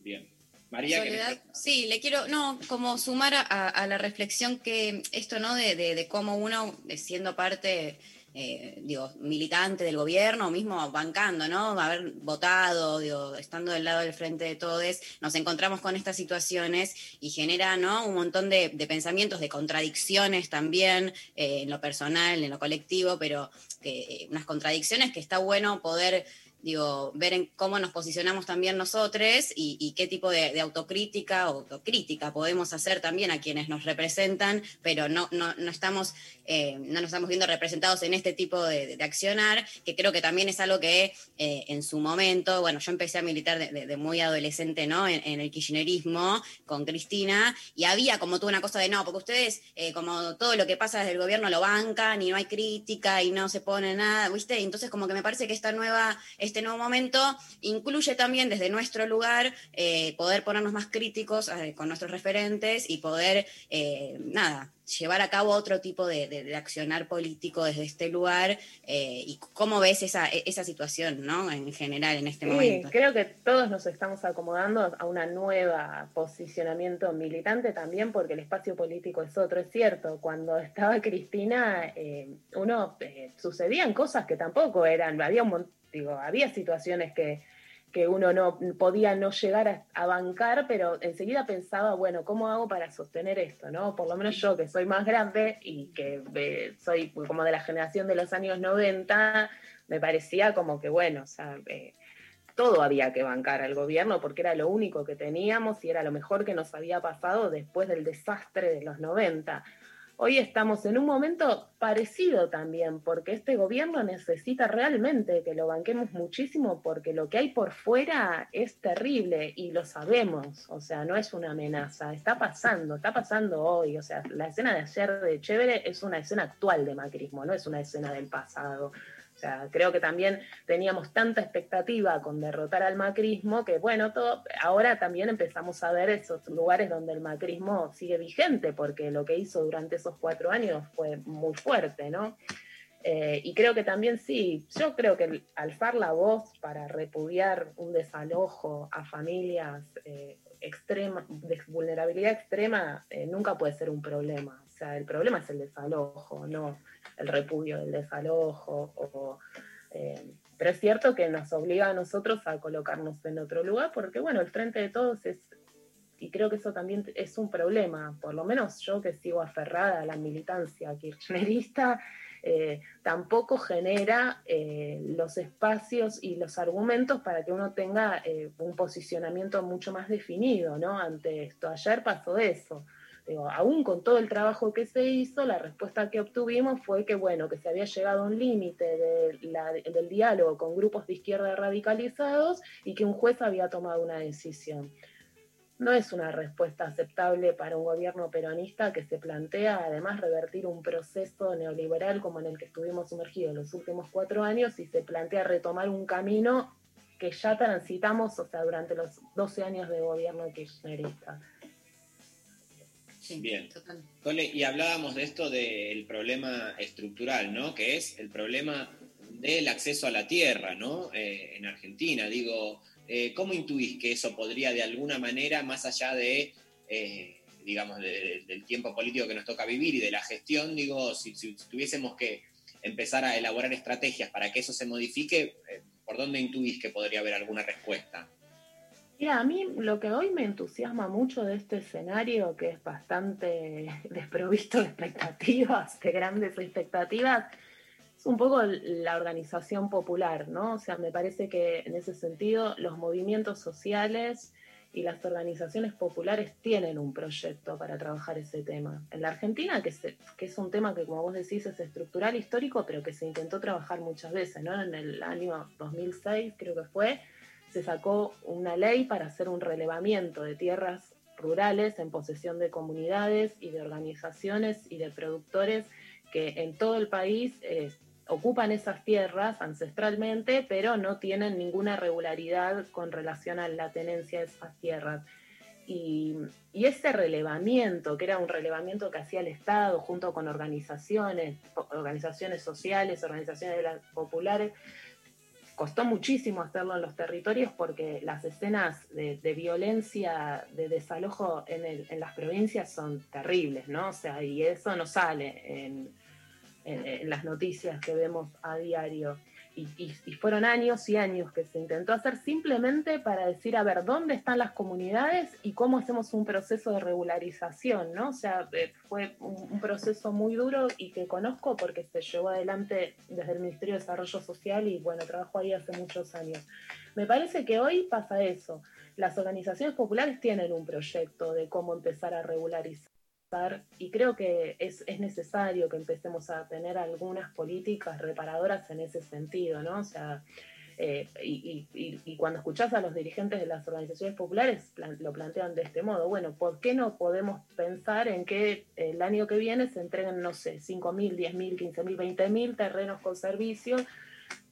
Bien. María, ¿querés Soledad, sí, le quiero, no, como sumar a, a la reflexión que esto, ¿no? De, de- de cómo uno, eh, siendo parte, eh, digo, militante del gobierno, o mismo bancando, ¿no? Haber votado, digo, estando del lado del frente de todos, nos encontramos con estas situaciones y genera, ¿no? Un montón de, de pensamientos, de contradicciones también, eh, en lo personal, en lo colectivo, pero que, unas contradicciones que está bueno poder digo, ver en cómo nos posicionamos también nosotros y, y qué tipo de, de autocrítica o autocrítica podemos hacer también a quienes nos representan, pero no, no, no estamos, eh, no nos estamos viendo representados en este tipo de, accionar, que creo que también es algo que eh, en su momento, bueno, yo empecé a militar de, muy adolescente, ¿no? En, el kirchnerismo con Cristina, y había como toda una cosa de no, porque ustedes, eh, como todo lo que pasa desde el gobierno lo bancan y no hay crítica y no se pone nada, ¿viste? Entonces como que me parece que esta nueva, este nuevo momento incluye también desde nuestro lugar eh, poder ponernos más críticos con nuestros referentes y poder, nada, llevar a cabo otro tipo de, de- de accionar político desde este lugar eh, y cómo ves esa, esa situación, ¿no? En general, en este Sí, momento. creo que todos nos estamos acomodando a una nueva posicionamiento militante también porque el espacio político es otro, es cierto. Cuando estaba Cristina, eh, uno eh, sucedían cosas que tampoco eran, había un digo, había situaciones que, que uno no podía no llegar a, a bancar, pero enseguida pensaba, bueno, ¿cómo hago para sostener esto? ¿no? Por lo menos yo, que soy más grande y que eh, soy como de la generación de los años 90, me parecía como que, bueno, o sea, eh, todo había que bancar al gobierno porque era lo único que teníamos y era lo mejor que nos había pasado después del desastre de los 90. Hoy estamos en un momento parecido también, porque este gobierno necesita realmente que lo banquemos muchísimo, porque lo que hay por fuera es terrible y lo sabemos, o sea, no es una amenaza, está pasando, está pasando hoy, o sea, la escena de ayer de Chévere es una escena actual de macrismo, no es una escena del pasado. O sea, creo que también teníamos tanta expectativa con derrotar al macrismo que, bueno, todo, ahora también empezamos a ver esos lugares donde el macrismo sigue vigente, porque lo que hizo durante esos cuatro años fue muy fuerte, ¿no? Eh, y creo que también sí, yo creo que alzar la voz para repudiar un desalojo a familias eh, extrema, de vulnerabilidad extrema eh, nunca puede ser un problema. Sea, el problema es el desalojo, no el repudio del desalojo. eh, pero es cierto que nos obliga a nosotros a colocarnos en otro lugar, porque bueno, el frente de todos es, y creo que eso también es un problema, por lo menos yo que sigo aferrada a la militancia kirchnerista, eh, tampoco genera eh, los espacios y los argumentos para que uno tenga un posicionamiento mucho más definido ¿no? ante esto. Ayer pasó eso. Digo, aún con todo el trabajo que se hizo, la respuesta que obtuvimos fue que, bueno, que se había llegado a un límite del diálogo con grupos de izquierda radicalizados y que un juez había tomado una decisión. no es una respuesta aceptable para un gobierno peronista que se plantea además revertir un proceso neoliberal como en el que estuvimos sumergidos los últimos cuatro años y se plantea retomar un camino que ya transitamos, o sea, durante los 12 años de gobierno kirchnerista. Bien. Cole, y hablábamos de esto del problema estructural, ¿no? Que es el problema del acceso a la tierra, ¿no? Eh, en Argentina, digo, eh, ¿cómo intuís que eso podría de alguna manera, más allá de, eh, digamos, del tiempo político que nos toca vivir y de la gestión, digo, si, si tuviésemos que empezar a elaborar estrategias para que eso se modifique, ¿por dónde intuís que podría haber alguna respuesta? Mira, a mí lo que hoy me entusiasma mucho de este escenario, que es bastante desprovisto de expectativas, de grandes expectativas, es un poco la organización popular, ¿no? O sea, me parece que en ese sentido los movimientos sociales y las organizaciones populares tienen un proyecto para trabajar ese tema. En la Argentina, que, que es un tema que, como vos decís, es estructural, histórico, pero que se intentó trabajar muchas veces, ¿no? En el año 2006, creo que fue, se sacó una ley para hacer un relevamiento de tierras rurales en posesión de comunidades y de organizaciones y de productores que en todo el país eh, ocupan esas tierras ancestralmente, pero no tienen ninguna regularidad con relación a la tenencia de esas tierras. Y, ese relevamiento, que era un relevamiento que hacía el Estado junto con organizaciones, organizaciones sociales, organizaciones populares, costó muchísimo hacerlo en los territorios porque las escenas de, violencia, de desalojo en, las provincias son terribles, ¿no? O sea, y eso no sale en, en las noticias que vemos a diario y, fueron años y años que se intentó hacer simplemente para decir, a ver, ¿dónde están las comunidades y cómo hacemos un proceso de regularización? ¿no? O sea, eh, fue un, proceso muy duro y que conozco porque se llevó adelante desde el Ministerio de Desarrollo Social y bueno, trabajo ahí hace muchos años. Me parece que hoy pasa eso. Las organizaciones populares tienen un proyecto de cómo empezar a regularizar y creo que es, es, necesario que empecemos a tener algunas políticas reparadoras en ese sentido, ¿no? O sea, eh, y, y, y, cuando escuchás a los dirigentes de las organizaciones populares lo plantean de este modo, bueno, ¿por qué no podemos pensar en que el año que viene se entreguen, no sé, 5.000, 10.000, 15.000, 20.000 terrenos con servicios?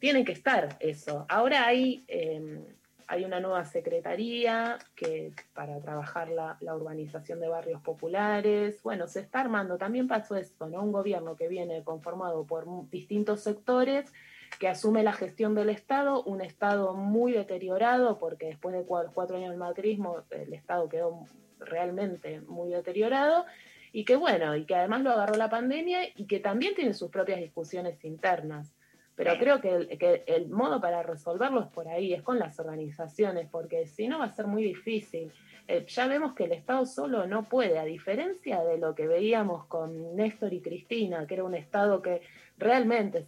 Tienen que estar eso. Ahora hay... Eh, hay una nueva secretaría que, para trabajar la, urbanización de barrios populares. Bueno, se está armando, también pasó esto, ¿no? Un gobierno que viene conformado por distintos sectores, que asume la gestión del Estado, un Estado muy deteriorado, porque después de cuatro, años del macrismo el Estado quedó realmente muy deteriorado, y que bueno, y que además lo agarró la pandemia y que también tiene sus propias discusiones internas. Pero creo que el, que el, modo para resolverlo es por ahí, es con las organizaciones, porque si no va a ser muy difícil. Eh, ya vemos que el Estado solo no puede, a diferencia de lo que veíamos con Néstor y Cristina, que era un Estado que realmente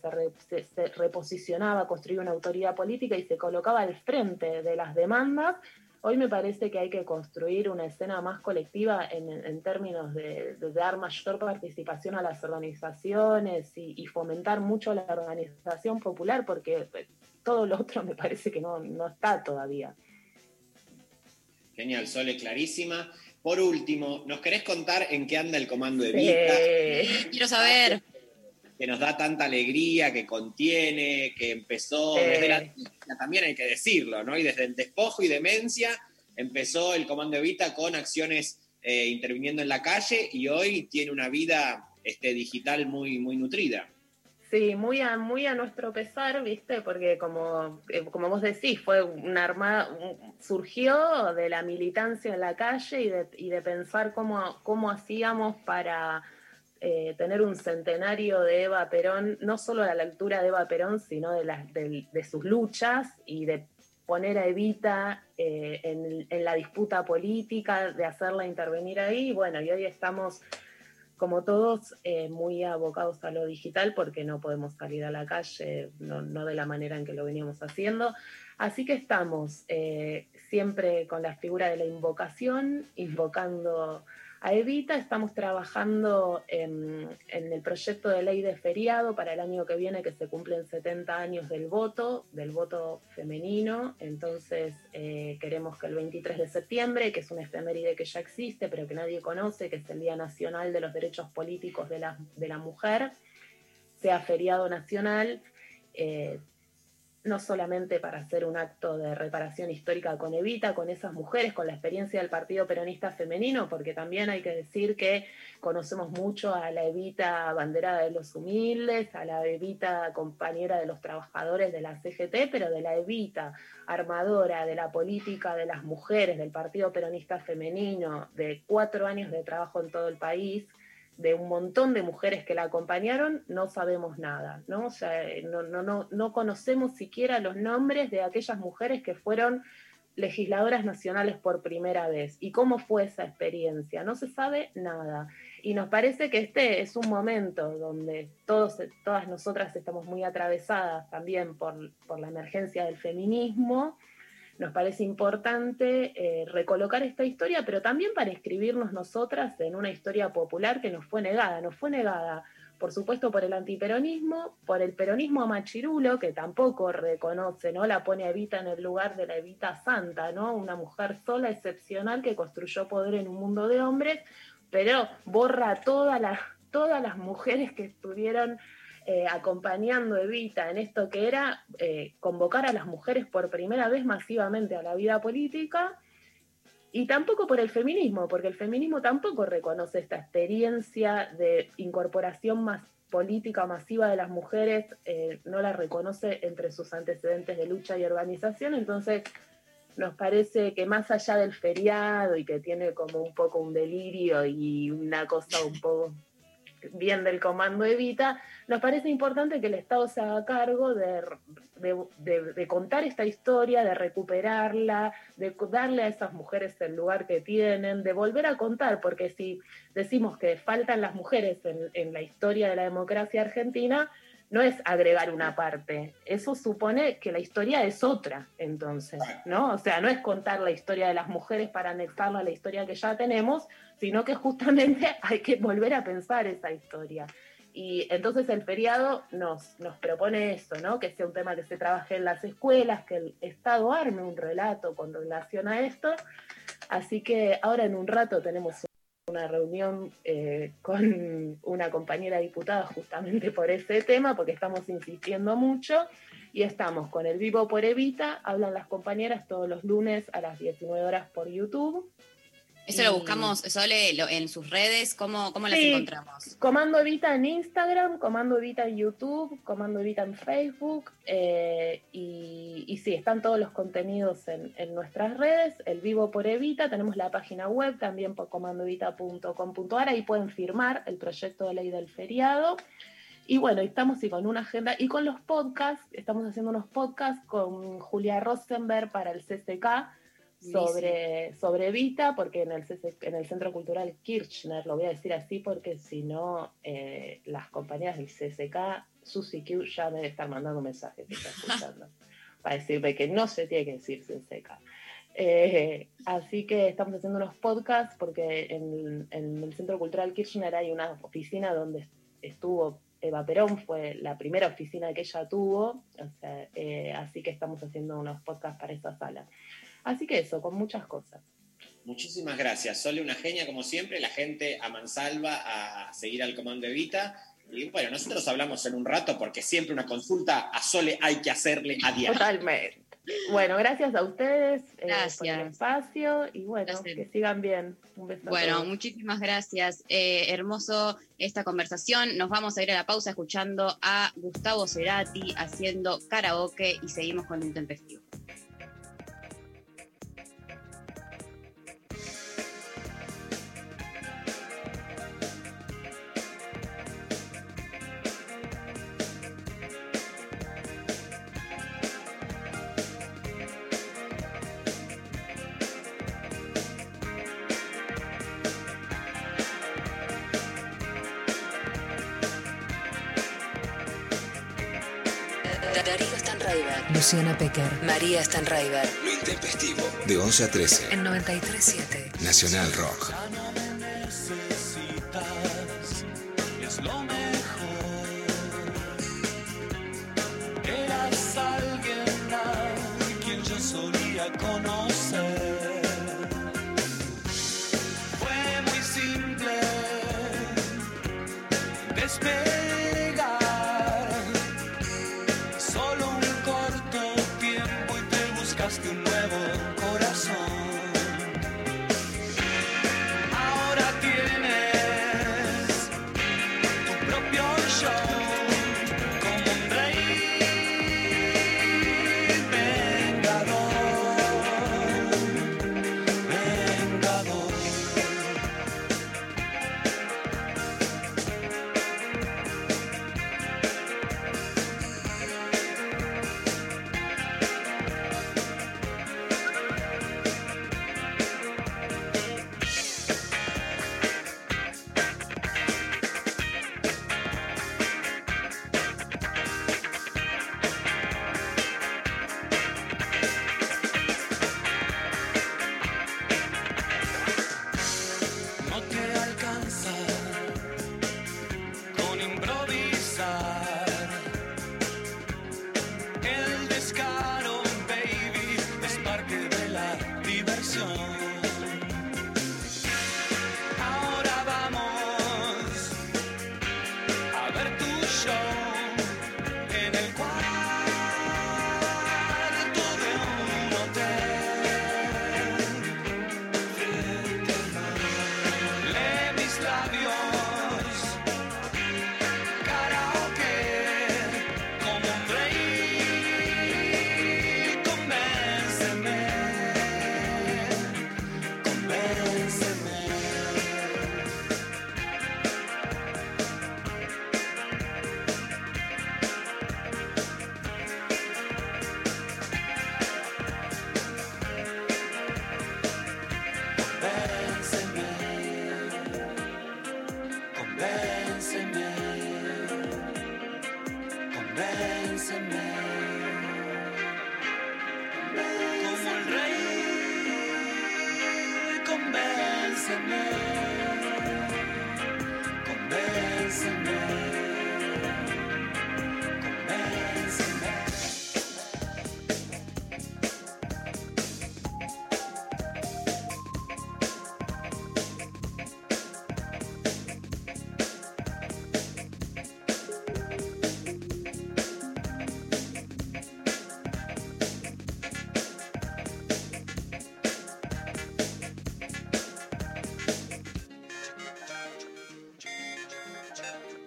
se, se reposicionaba, construía una autoridad política y se colocaba al frente de las demandas, Hoy me parece que hay que construir una escena más colectiva en, términos de, dar mayor participación a las organizaciones y, fomentar mucho la organización popular, porque eh, todo lo otro me parece que no, está todavía. Genial, Sole, clarísima. Por último, ¿nos querés contar en qué anda el comando de Vita? Quiero saber que nos da tanta alegría, que contiene, que empezó desde la también hay que decirlo, ¿no? Y desde el despojo y demencia empezó el Comando Evita con acciones eh, interviniendo en la calle y hoy tiene una vida este, digital muy, muy nutrida. Sí, muy a, muy a nuestro pesar, ¿viste? Porque como, eh, como vos decís, fue un arma, surgió de la militancia en la calle y de, y de pensar cómo, cómo hacíamos para eh, tener un centenario de Eva Perón, no solo a la altura de Eva Perón, sino de, las, de, sus luchas y de poner a Evita eh, en, la disputa política, de hacerla intervenir ahí. Bueno, y hoy estamos, como todos, eh, muy abocados a lo digital porque no podemos salir a la calle, no, no, de la manera en que lo veníamos haciendo. Así que estamos siempre con la figura de la invocación, invocando a Evita. Estamos trabajando en, el proyecto de ley de feriado para el año que viene, que se cumplen 70 años del voto, del voto femenino. Entonces eh, queremos que el 23 de septiembre, que es una efeméride que ya existe, pero que nadie conoce, que es el Día Nacional de los Derechos Políticos de la, de la Mujer, sea feriado nacional. Eh, no solamente para hacer un acto de reparación histórica con Evita, con esas mujeres, con la experiencia del Partido Peronista Femenino, porque también hay que decir que conocemos mucho a la Evita banderada de los humildes, a la Evita compañera de los trabajadores de la CGT, pero de la Evita armadora de la política de las mujeres del Partido Peronista Femenino, de cuatro años de trabajo en todo el país, de un montón de mujeres que la acompañaron, no sabemos nada, ¿no? O sea, no, no, no, no conocemos siquiera los nombres de aquellas mujeres que fueron legisladoras nacionales por primera vez. ¿Y cómo fue esa experiencia? No se sabe nada. Y nos parece que este es un momento donde todos, todas nosotras estamos muy atravesadas también por, por la emergencia del feminismo nos parece importante eh, recolocar esta historia, pero también para escribirnos nosotras en una historia popular que nos fue negada. Nos fue negada, por supuesto, por el antiperonismo, por el peronismo machirulo, que tampoco reconoce, ¿no? La pone a Evita en el lugar de la Evita Santa, ¿no? Una mujer sola, excepcional, que construyó poder en un mundo de hombres, pero borra todas las, todas las mujeres que estuvieron eh, acompañando Evita en esto que era eh, convocar a las mujeres por primera vez masivamente a la vida política y tampoco por el feminismo, porque el feminismo tampoco reconoce esta experiencia de incorporación más política masiva de las mujeres, eh, no la reconoce entre sus antecedentes de lucha y organización, entonces nos parece que más allá del feriado y que tiene como un poco un delirio y una cosa un poco bien del comando Evita, nos parece importante que el Estado se haga cargo de, contar esta historia, de recuperarla, de darle a esas mujeres el lugar que tienen, de volver a contar, porque si decimos que faltan las mujeres en la historia de la democracia argentina, no es agregar una parte, eso supone que la historia es otra, entonces, ¿no? O sea, no es contar la historia de las mujeres para anexarla a la historia que ya tenemos, sino que justamente hay que volver a pensar esa historia. Y entonces el feriado nos, nos propone eso, ¿no? Que sea un tema que se trabaje en las escuelas, que el Estado arme un relato con relación a esto. Así que ahora en un rato tenemos una reunión eh, con una compañera diputada justamente por ese tema, porque estamos insistiendo mucho y estamos con el Vivo por Evita, hablan las compañeras todos los lunes a las 19 horas por YouTube. Eso lo buscamos, Sole, en sus redes, ¿cómo, cómo las encontramos? Comando Evita en Instagram, Comando Evita en YouTube, Comando Evita en Facebook, eh, y, y, sí, están todos los contenidos en, en, nuestras redes, el Vivo por Evita, tenemos la página web también por comandoevita.com.ar, ahí pueden firmar el proyecto de ley del feriado. Y bueno, estamos y con una agenda, y con los podcasts, estamos haciendo unos podcasts con Julia Rosenberg para el CCK, sobre, sobre Vita, porque en el, en el Centro Cultural Kirchner, lo voy a decir así porque si no, eh, las compañías del CCK, Susi Q ya debe estar mandando mensajes para decirme que no se tiene que decir CCK. Eh, así que estamos haciendo unos podcasts porque en, en, el Centro Cultural Kirchner hay una oficina donde estuvo Eva Perón, fue la primera oficina que ella tuvo, o sea, eh, así que estamos haciendo unos podcasts para esa sala. Así que eso, con muchas cosas. Muchísimas gracias. Sole, una genia como siempre. La gente a mansalva a seguir al comando Evita. Y bueno, nosotros hablamos en un rato porque siempre una consulta a Sole hay que hacerle a diario. Totalmente. Bueno, gracias a ustedes gracias. Eh, por el espacio y bueno, que sigan bien. Un beso. Bueno, muchísimas gracias. Eh, hermoso esta conversación. Nos vamos a ir a la pausa escuchando a Gustavo Cerati haciendo karaoke y seguimos con el intempestivo. Pecker, María Stanraiver. Lo intempestivo. De 11 a 13. En 93.7. Nacional Rock.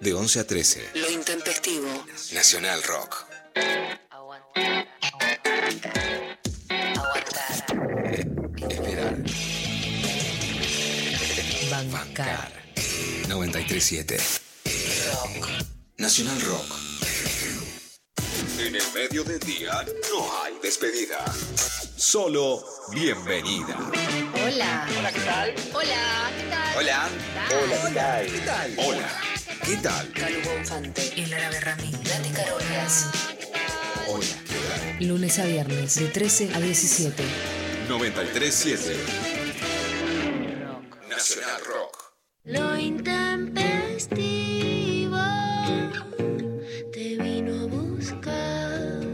De 11 a 13. Lo intempestivo. Nacional Rock. Esperar. Bancar. 937. Nacional Rock. En el medio del día no hay despedida. Solo bienvenida. Hola. Hola, ¿qué tal? Hola, ¿qué tal? Hola. Hola, ¿qué tal? ¿Qué tal? Hola. ¿Qué tal? Calvo Infante. Y Lara Berrami. Nati Carolas. Hola. Lunes a viernes de 13 a 17. 937. Nacional Rock. Lo intempestivo te vino a buscar.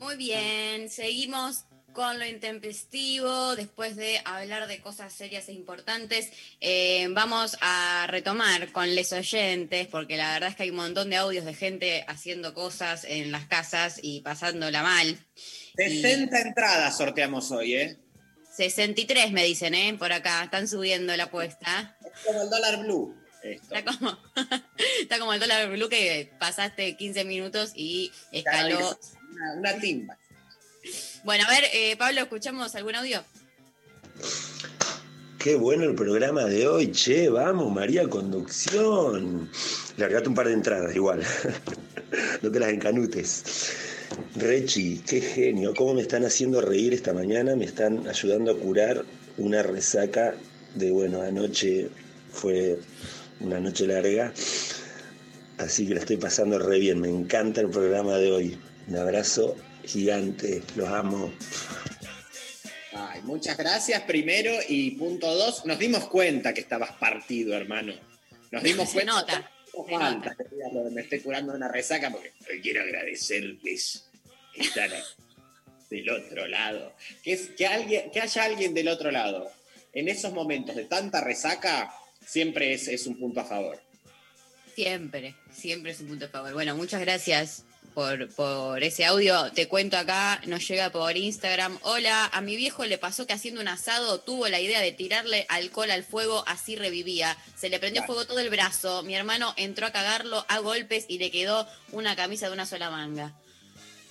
Muy bien, seguimos con lo intempestivo. Después de hablar de cosas serias e importantes, eh, vamos a retomar con les oyentes, porque la verdad es que hay un montón de audios de gente haciendo cosas en las casas y pasándola mal. 60 entradas sorteamos hoy, ¿eh? 63 me dicen, ¿eh? Por acá, están subiendo la apuesta. Es como el dólar blue. Esto. Está como, está como el dólar blue que pasaste 15 minutos y escaló. Una, una timba. Bueno, a ver, eh, Pablo, ¿escuchamos algún audio? Qué bueno el programa de hoy, che, vamos, María Conducción. Largate un par de entradas igual, no te las encanutes. Rechi, qué genio, cómo me están haciendo reír esta mañana, me están ayudando a curar una resaca de, bueno, anoche fue una noche larga, así que la estoy pasando re bien, me encanta el programa de hoy. Un abrazo gigante, los amo. Ay, muchas gracias primero y punto dos, nos dimos cuenta que estabas partido, hermano. Nos dimos Se cuenta. nota, falta que de me estoy curando una resaca porque quiero agradecerles que están ahí, del otro lado. Que, es, que, alguien, que haya alguien del otro lado. En esos momentos de tanta resaca, siempre es, es un punto a favor. Siempre, siempre es un punto a favor. Bueno, muchas gracias por, por ese audio. Te cuento acá, nos llega por Instagram. Hola, a mi viejo le pasó que haciendo un asado tuvo la idea de tirarle alcohol al fuego, así revivía. Se le prendió fuego todo el brazo. Mi hermano entró a cagarlo a golpes y le quedó una camisa de una sola manga.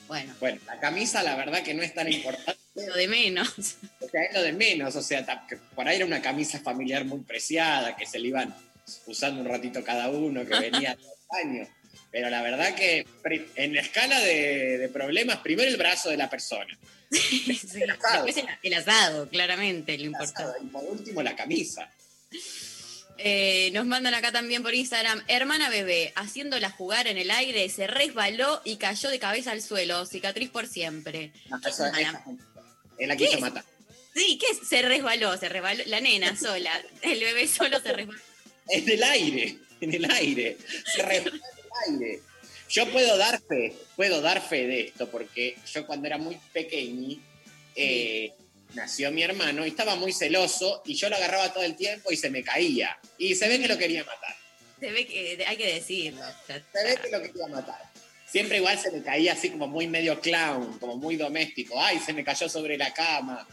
Bueno. Bueno, la camisa la verdad que no es tan importante. Lo de menos. O sea, es lo de menos. O sea, por ahí era una camisa familiar muy preciada, que se le iban usando un ratito cada uno, que venía todo el año. Pero la verdad que en la escala de, de problemas, primero el brazo de la persona. El asado. Después el, el asado, claramente, lo importante. Y por último la camisa. Eh, nos mandan acá también por Instagram, hermana bebé, haciéndola jugar en el aire, se resbaló y cayó de cabeza al suelo, cicatriz por siempre. No, eso- él la ¿Qué quiso es? matar. Sí, ¿qué es? Se resbaló, se resbaló, la nena sola, el bebé solo se resbaló. En el aire, en el aire. Se resbaló aire. Yo puedo dar fe, puedo dar fe de esto, porque yo cuando era muy pequeño, eh, nació mi hermano y estaba muy celoso y yo lo agarraba todo el tiempo y se me caía. Y se ve que lo quería matar. Se ve que hay que decirlo. Se ve que lo quería matar. Siempre igual se me caía así como muy medio clown, como muy doméstico. Ay, se me cayó sobre la cama.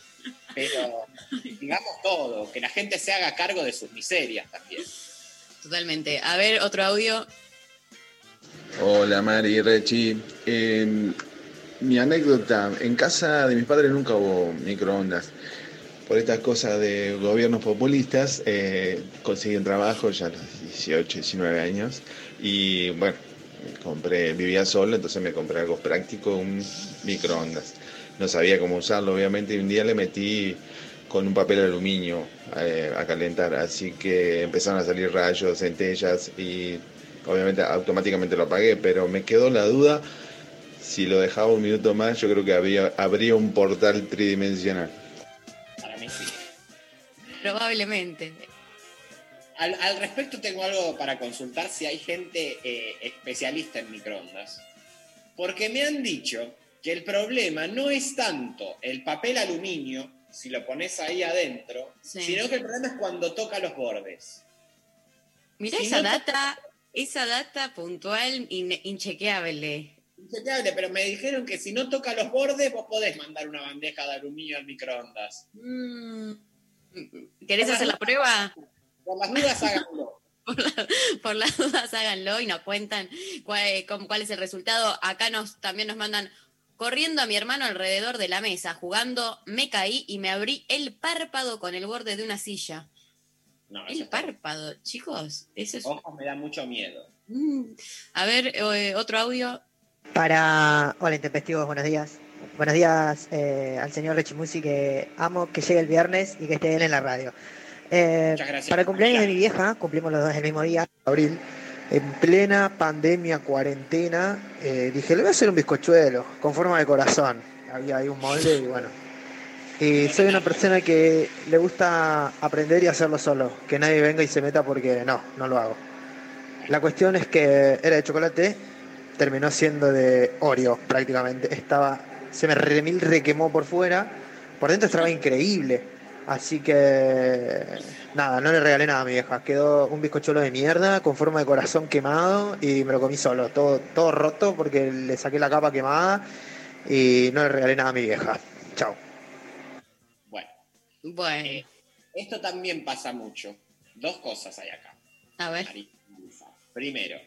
Pero digamos todo, que la gente se haga cargo de sus miserias también. Totalmente. A ver, otro audio. Hola Mari, Rechi. Mi anécdota, en casa de mis padres nunca hubo microondas. Por estas cosas de gobiernos populistas, eh, conseguí un trabajo ya a los 18, 19 años y bueno, compré, vivía solo, entonces me compré algo práctico, un microondas. No sabía cómo usarlo, obviamente, y un día le metí con un papel aluminio eh, a calentar, así que empezaron a salir rayos, centellas y obviamente automáticamente lo apagué, pero me quedó la duda si lo dejaba un minuto más, yo creo que habría, habría un portal tridimensional. Para mí sí. Probablemente. Al, al respecto tengo algo para consultar si hay gente eh, especialista en microondas. Porque me han dicho que el problema no es tanto el papel aluminio, si lo pones ahí adentro, Sí. sino que el problema es cuando toca los bordes. Mirá Si esa no- data, esa data puntual, in- inchequeable. Inchequeable, pero me dijeron que si no toca los bordes, vos podés mandar una bandeja de aluminio al microondas. Mm. ¿Querés hacer la prueba? Por las dudas, háganlo. Por las dudas háganlo y nos cuentan cuál, cuál es el resultado. Acá nos también nos mandan corriendo a mi hermano alrededor de la mesa, jugando, me caí y me abrí el párpado con el borde de una silla. No, El está- párpado, chicos, eso es... Ojos me da mucho miedo. Mm. A ver, eh, otro audio. Para. Hola, intempestivos, buenos días. Buenos días eh, al señor Rechimusi, que amo que llegue el viernes y que esté él en la radio. Eh, Muchas gracias. para el cumpleaños de mi vieja, cumplimos los dos el mismo día, abril, en plena pandemia, cuarentena, eh, dije, le voy a hacer un bizcochuelo con forma de corazón. Había ahí un molde y bueno. Y soy una persona que le gusta aprender y hacerlo solo, que nadie venga y se meta porque no, no lo hago. La cuestión es que era de chocolate, terminó siendo de Oreo prácticamente. Estaba, se me remil requemó por fuera, por dentro estaba increíble. Así que nada, no le regalé nada a mi vieja. Quedó un bizcochuelo de mierda con forma de corazón quemado y me lo comí solo, todo, todo roto porque le saqué la capa quemada y no le regalé nada a mi vieja. Chao. Bueno. Bueno. Esto también pasa mucho. Dos cosas hay acá. A ver. Primero,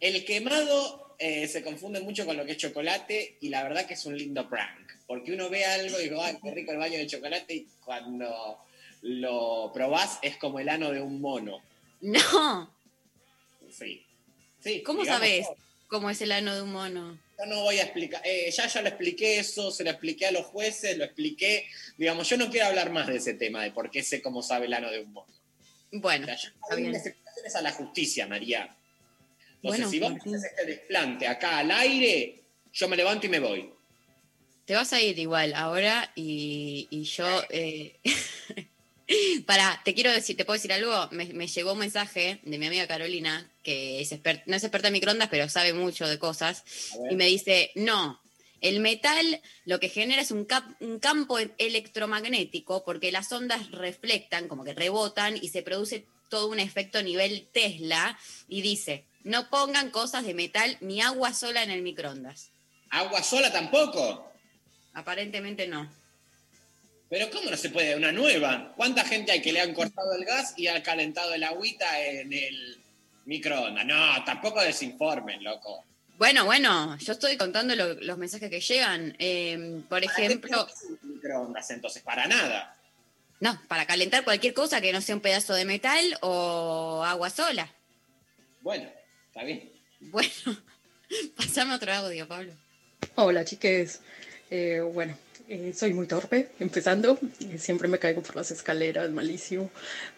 el quemado eh, se confunde mucho con lo que es chocolate y la verdad que es un lindo prank. Porque uno ve algo y dice, ay, qué rico el baño de chocolate y cuando lo probás es como el ano de un mono. No. Sí. sí ¿Cómo sabes todo. Cómo es el ano de un mono? Yo no voy a explicar, eh, ya ya lo expliqué eso, se lo expliqué a los jueces, lo expliqué, digamos, yo no quiero hablar más de ese tema, de por qué sé cómo sabe el ano de un mono. Bueno, O sea, está bien. a la justicia, María. Entonces, Bueno, si vos haces este desplante acá al aire, yo me levanto y me voy. Te vas a ir igual ahora y, y yo... Eh... Para, te quiero decir, ¿te puedo decir algo? Me, me llegó un mensaje de mi amiga Carolina, que es no es experta en microondas, pero sabe mucho de cosas, y me dice, no, El metal lo que genera es un, cap- un campo electromagnético porque las ondas reflectan, como que rebotan y se produce todo un efecto a nivel Tesla y dice, no pongan cosas de metal ni agua sola en el microondas. ¿Agua sola tampoco? Aparentemente no. Pero ¿cómo no se puede? Una nueva. ¿Cuánta gente hay que le han cortado el gas y ha calentado el agüita en el microondas? No, tampoco desinformen, loco. Bueno, bueno, yo estoy contando lo- los mensajes que llegan. Eh, por ejemplo, Microondas, entonces, para nada. no, para calentar cualquier cosa que no sea un pedazo de metal o agua sola. Bueno, está bien. Bueno, pasame otro audio, Pablo. Hola chiques, Eh, bueno, eh, soy muy torpe empezando, eh, siempre me caigo por las escaleras, malísimo,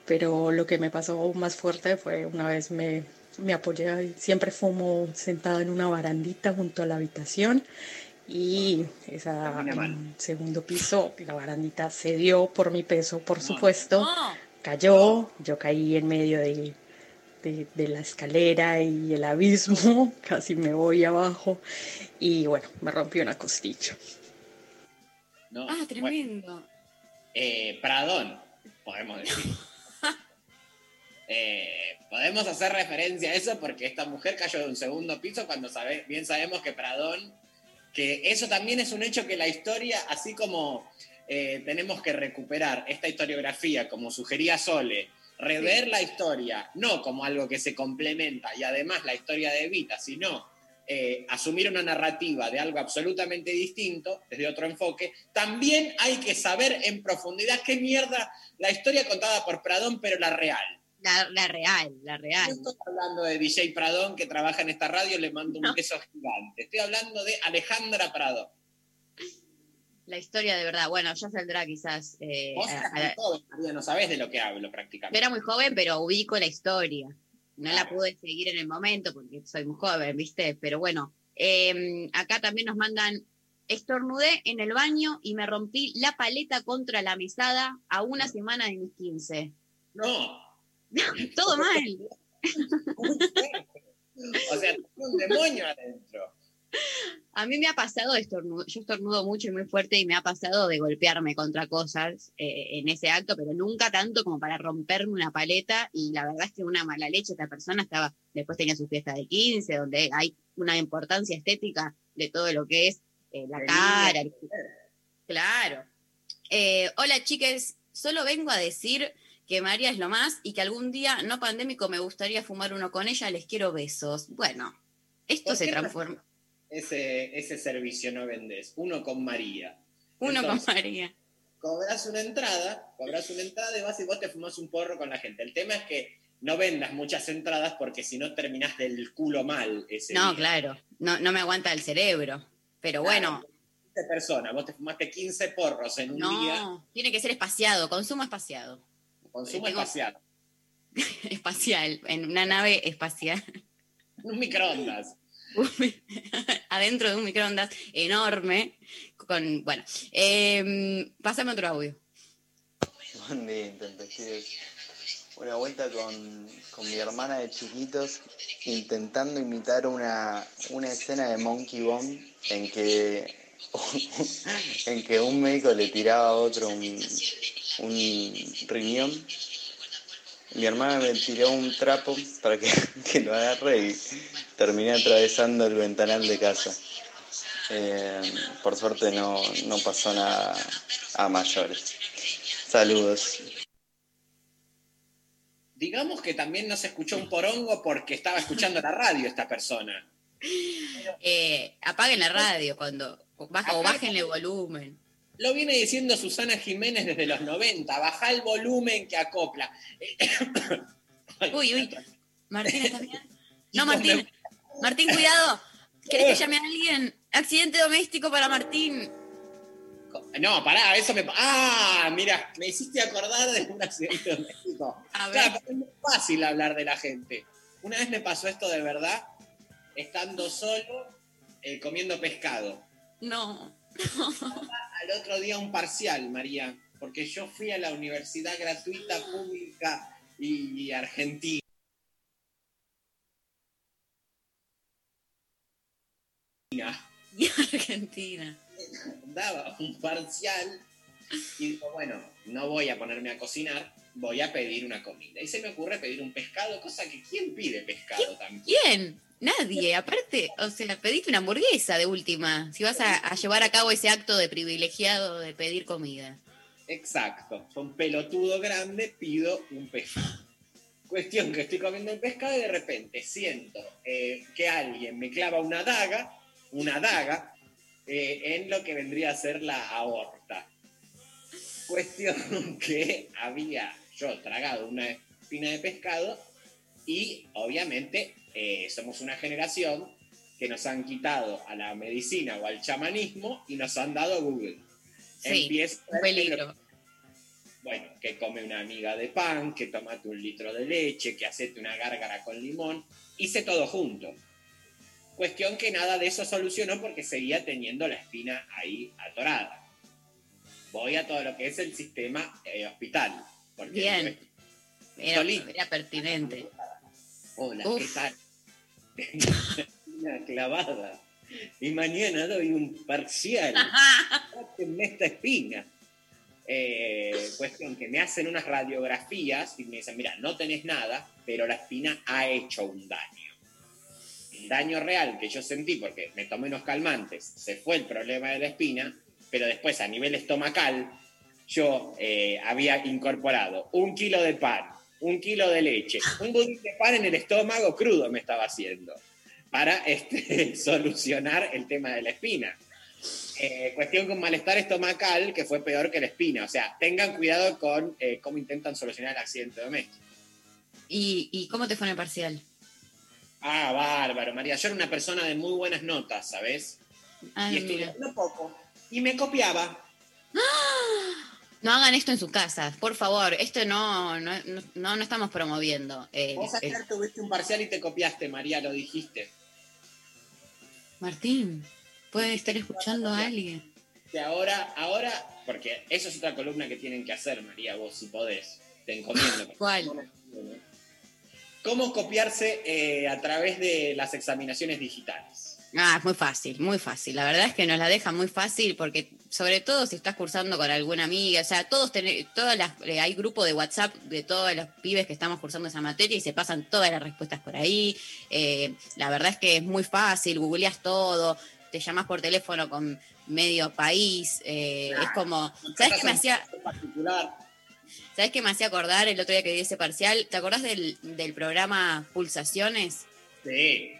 pero lo que me pasó más fuerte fue una vez me, me apoyé, siempre fumo sentada en una barandita junto a la habitación y esa en segundo piso, la barandita cedió por mi peso, por supuesto, cayó, yo caí en medio de, de, de la escalera y el abismo, casi me voy abajo. Y bueno, me rompí una costilla. No, Ah, bueno, tremendo. eh, Pradón, podemos decir. Eh, podemos hacer referencia a eso porque esta mujer cayó de un segundo piso cuando sabe- bien sabemos que Pradón, que eso también es un hecho que la historia, así como eh, tenemos que recuperar esta historiografía, como sugería Sole, rever la historia, no como algo que se complementa y además la historia de Evita, sino eh, asumir una narrativa de algo absolutamente distinto, desde otro enfoque, también hay que saber en profundidad qué mierda la historia contada por Pradón, pero la real. La, la real, la real. No estoy hablando de DJ Pradón que trabaja en esta radio, le mando un No. beso gigante. Estoy hablando de Alejandra Pradón. La historia de verdad. Bueno, ya saldrá quizás. eh, Vos a- a- María, no sabés de lo que hablo Yo prácticamente. era muy joven, pero ubico la historia. No la pude seguir en el momento porque soy muy joven, ¿viste? Pero bueno, eh, acá también nos mandan, estornudé en el baño y me rompí la paleta contra la mesada a una semana de mis 15. No. Todo mal. O sea, un demonio adentro. A mí me ha pasado, estornudo, yo estornudo mucho y muy fuerte y me ha pasado de golpearme contra cosas eh, en ese acto, pero nunca tanto como para romperme una paleta y la verdad es que una mala leche, esta persona estaba, después tenía su fiesta de 15, donde hay una importancia estética de todo lo que es eh, la cara. el- Claro. Eh, hola chiques, solo vengo a decir que María es lo más y que algún día no pandémico me gustaría fumar uno con ella, les quiero besos. Bueno, esto ¿Por se transforma. Ese, ese servicio no vendés. Uno con María. Uno Entonces, con María. Cobras una entrada, cobras una entrada y vas y vos te fumas un porro con la gente. El tema es que no vendas muchas entradas porque si no terminás del culo mal ese No, día. claro, no, no me aguanta el cerebro. Pero bueno, 15 personas, vos te fumaste 15 porros en un día, no, tiene que ser espaciado, consumo espaciado. consumo tengo- espacial. Espacial, en una nave espacial, Un microondas. adentro de un microondas enorme. Con, bueno, eh, pásame otro audio. Día, intempestives. Una vuelta con, con mi hermana de chiquitos intentando imitar una, una escena de Monkey Bone en que, en que un médico le tiraba a otro un, un riñón. Mi hermana me tiró un trapo para que, que lo agarre y terminé atravesando el ventanal de casa. Eh, por suerte no, no pasó nada a mayores. Saludos. Digamos que también no se escuchó un porongo porque estaba escuchando la radio esta persona. Eh, apaguen la radio cuando, o baja- o bájenle volumen. Lo viene diciendo Susana Jiménez desde los 90. Baja el volumen que acopla. Uy, uy. Martín, ¿estás bien? No, Martín. Martín, cuidado. ¿Querés que llame a alguien? Accidente doméstico para Martín. No, pará, eso me. Ah, mira, me hiciste acordar de un accidente doméstico. A ver. Claro, es muy fácil hablar de la gente. Una vez me pasó esto de verdad, estando solo, eh, comiendo pescado. No. Al otro día un parcial, María, porque yo fui a la universidad gratuita, pública y argentina. Y Argentina. Daba un parcial y dijo, bueno, no voy a ponerme a cocinar, voy a pedir una comida. Y se me ocurre pedir un pescado, cosa que ¿quién pide pescado también? ¿Quién? Nadie. Aparte, o sea, pediste una hamburguesa de última. Si vas a, a llevar a cabo ese acto de privilegiado de pedir comida. Exacto, son pelotudo grande, pido un pescado. Cuestión que estoy comiendo el pescado y de repente siento eh, que alguien me clava una daga, una daga, eh, en lo que vendría a ser la aorta. Cuestión que había yo tragado una espina de pescado y obviamente eh, somos una generación que nos han quitado a la medicina o al chamanismo y nos han dado Google. Sí, Empieza un peligro. bueno, que come una miga de pan, que tomate un litro de leche, que hacete una gárgara con limón. Hice todo junto. Cuestión que nada de eso solucionó porque seguía teniendo la espina ahí atorada. Voy a todo lo que es el sistema eh, hospital. Porque Bien. Era, pertinente. Hola, Uf. ¿qué tal? Una clavada. Y mañana doy un parcial. Sáquenme esta espina. Eh, cuestión que me hacen unas radiografías y me dicen, mira, no tenés nada, pero la espina ha hecho un daño. Daño real que yo sentí, porque me tomé unos calmantes, se fue el problema de la espina, pero después a nivel estomacal, yo eh, había incorporado un kilo de pan, un kilo de leche, un budín de pan en el estómago crudo me estaba haciendo para este, solucionar el tema de la espina. Eh, cuestión con malestar estomacal que fue peor que la espina. O sea, tengan cuidado con eh, cómo intentan solucionar el accidente doméstico. ¿Y, ¿Y cómo te fue en el parcial? Ah, bárbaro, María. Yo era una persona de muy buenas notas, ¿sabes? Ay, y un poco. Y me copiaba. No hagan esto en su casa, por favor. Esto no, no, no, no estamos promoviendo. Eh, Vos el- ayer tuviste un parcial y te copiaste, María, lo dijiste. Martín, puede estar escuchando a alguien. Que ahora, ahora, porque eso es otra columna que tienen que hacer, María, vos si podés. Te encomiendo. ¿Cuál? ¿Cómo copiarse eh, a través de las examinaciones digitales? Ah, es muy fácil, muy fácil. La verdad es que nos la deja muy fácil porque, sobre todo si estás cursando con alguna amiga, o sea, todos ten- todas las, eh, hay grupo de WhatsApp de todos los pibes que estamos cursando esa materia y se pasan todas las respuestas por ahí. Eh, la verdad es que es muy fácil, googleas todo, te llamas por teléfono con medio país, eh, es como, ¿sabes qué me hacía? particular. ¿Sabes qué me hacía acordar el otro día que di ese parcial? ¿Te acordás del, del programa Pulsaciones? Sí.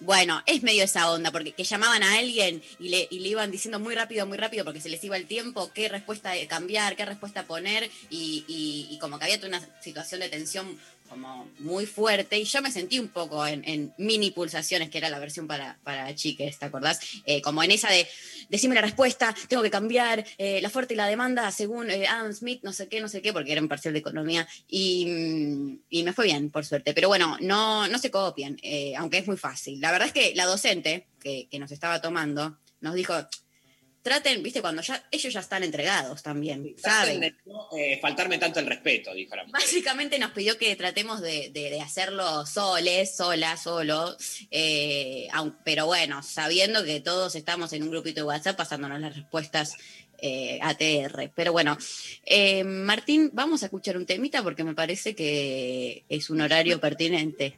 Bueno, es medio esa onda, porque que llamaban a alguien y le, y le iban diciendo muy rápido, muy rápido, porque se les iba el tiempo, qué respuesta cambiar, qué respuesta poner, y, y- y como que había una situación de tensión como muy fuerte, y yo me sentí un poco en, mini pulsaciones, que era la versión para, para chiques, ¿te acordás? Eh, como en esa de, decime la respuesta, tengo que cambiar eh, la fuerte y la demanda según eh, Adam Smith, no sé qué, no sé qué, porque era un parcial de economía, y, mm, me fue bien, por suerte. Pero bueno, no, no se copian, aunque es muy fácil. La verdad es que la docente que nos estaba tomando nos dijo, traten, viste, cuando ya ellos ya están entregados también, Traten ¿saben? de no eh, faltarme tanto el respeto, dijo la mujer. Básicamente nos pidió que tratemos de, de- de hacerlo soles, sola, solo, eh, aun- pero bueno, sabiendo que todos estamos en un grupito de WhatsApp pasándonos las respuestas eh, ATR. Pero bueno, eh, Martín, vamos a escuchar un temita porque me parece que es un horario pertinente.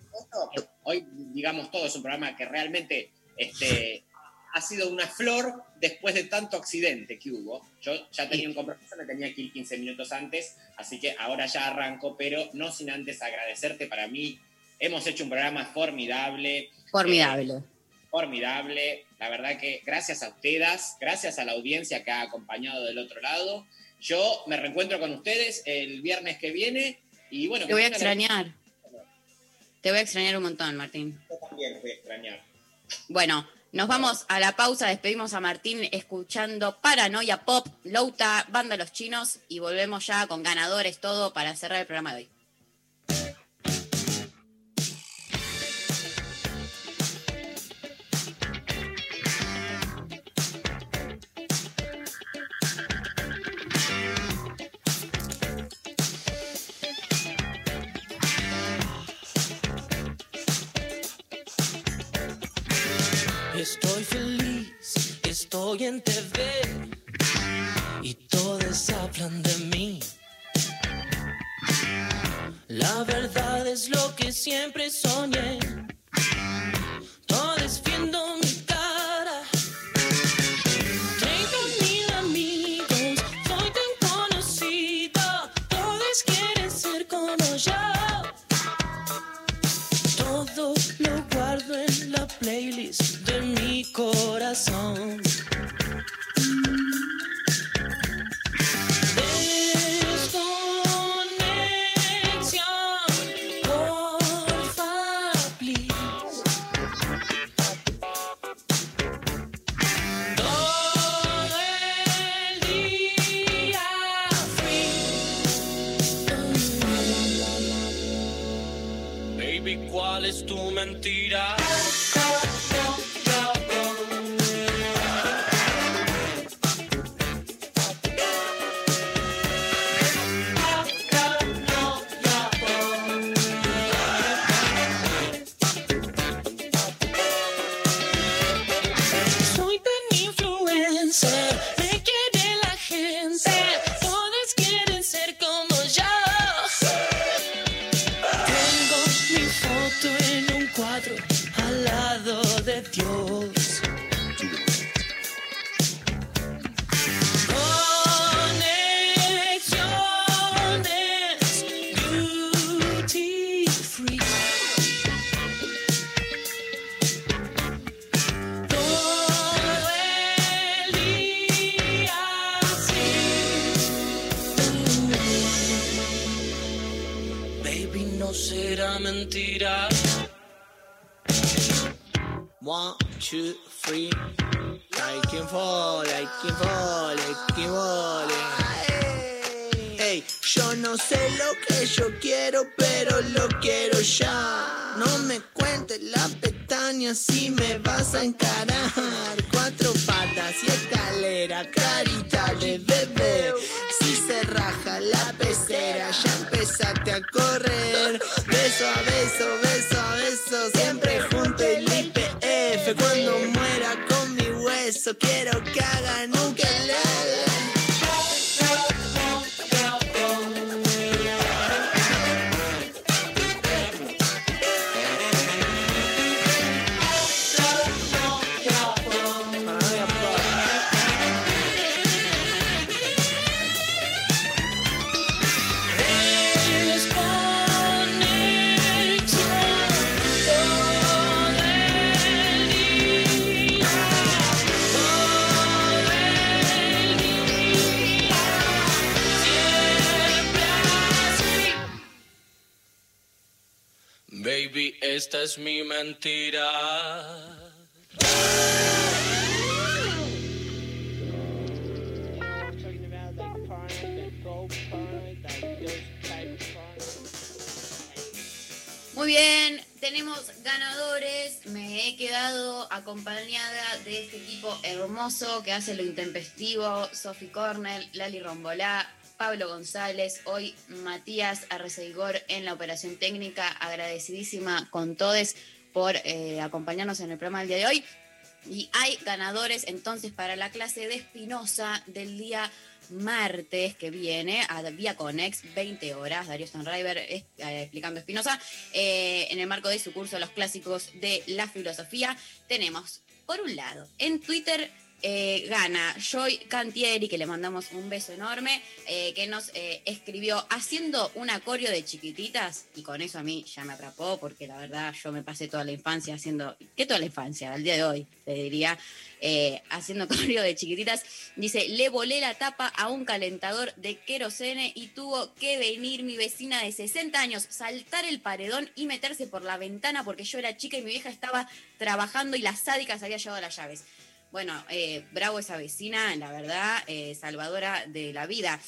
Hoy, digamos, todo es un programa que realmente este, ha sido una flor después de tanto accidente que hubo. Yo ya tenía un compromiso, me tenía que ir 15 minutos antes, así que ahora ya arranco, pero no sin antes agradecerte. Para mí, hemos hecho un programa formidable. Formidable. eh, formidable. La verdad que gracias a ustedes, gracias a la audiencia que ha acompañado del otro lado. Yo me reencuentro con ustedes el viernes que viene y bueno. Te voy a extrañar. Te voy a extrañar un montón, Martín. Yo también voy a extrañar. Bueno, nos vamos a la pausa, despedimos a Martín escuchando Paranoia Pop, Louta, Banda Los Chinos y volvemos ya con ganadores, todo para cerrar el programa de hoy. Estoy en TV y todos hablan de mí. La verdad es lo que siempre soñé. Todos viendo mi cara. Treinta mil amigos, soy tan conocido. Todos quieren ser como yo. Todo lo guardo en la playlist de mi corazón. Baby, ¿cuál es tu mentira? Ganadores. Me he quedado acompañada de este equipo hermoso que hace lo intempestivo. Sophie Cornell, Lali Rombolá, Pablo González, hoy Matías Arreceigor en la operación técnica. Agradecidísima con todos por eh, acompañarnos en el programa del día de hoy. Y hay ganadores entonces para la clase de Espinosa del día martes que viene a Vía Conex, 20 horas, Darío Stanriver eh, explicando Espinosa, eh, en el marco de su curso Los Clásicos de la Filosofía. Tenemos, por un lado, en Twitter eh, gana Joy Cantieri, que le mandamos un beso enorme, eh, que nos escribió haciendo un acorio de chiquititas, y con eso a mí ya me atrapó, porque la verdad yo me pasé toda la infancia haciendo, ¿qué toda la infancia? Al día de hoy, te diría, eh, haciendo acorio de chiquititas. Dice, le volé la tapa a un calentador de querosene y tuvo que venir mi vecina de 60 años, saltar el paredón y meterse por la ventana porque yo era chica y mi vieja estaba trabajando y las sádicas había llevado las llaves. Bueno, eh, bravo esa vecina, la verdad, eh, salvadora de la vida.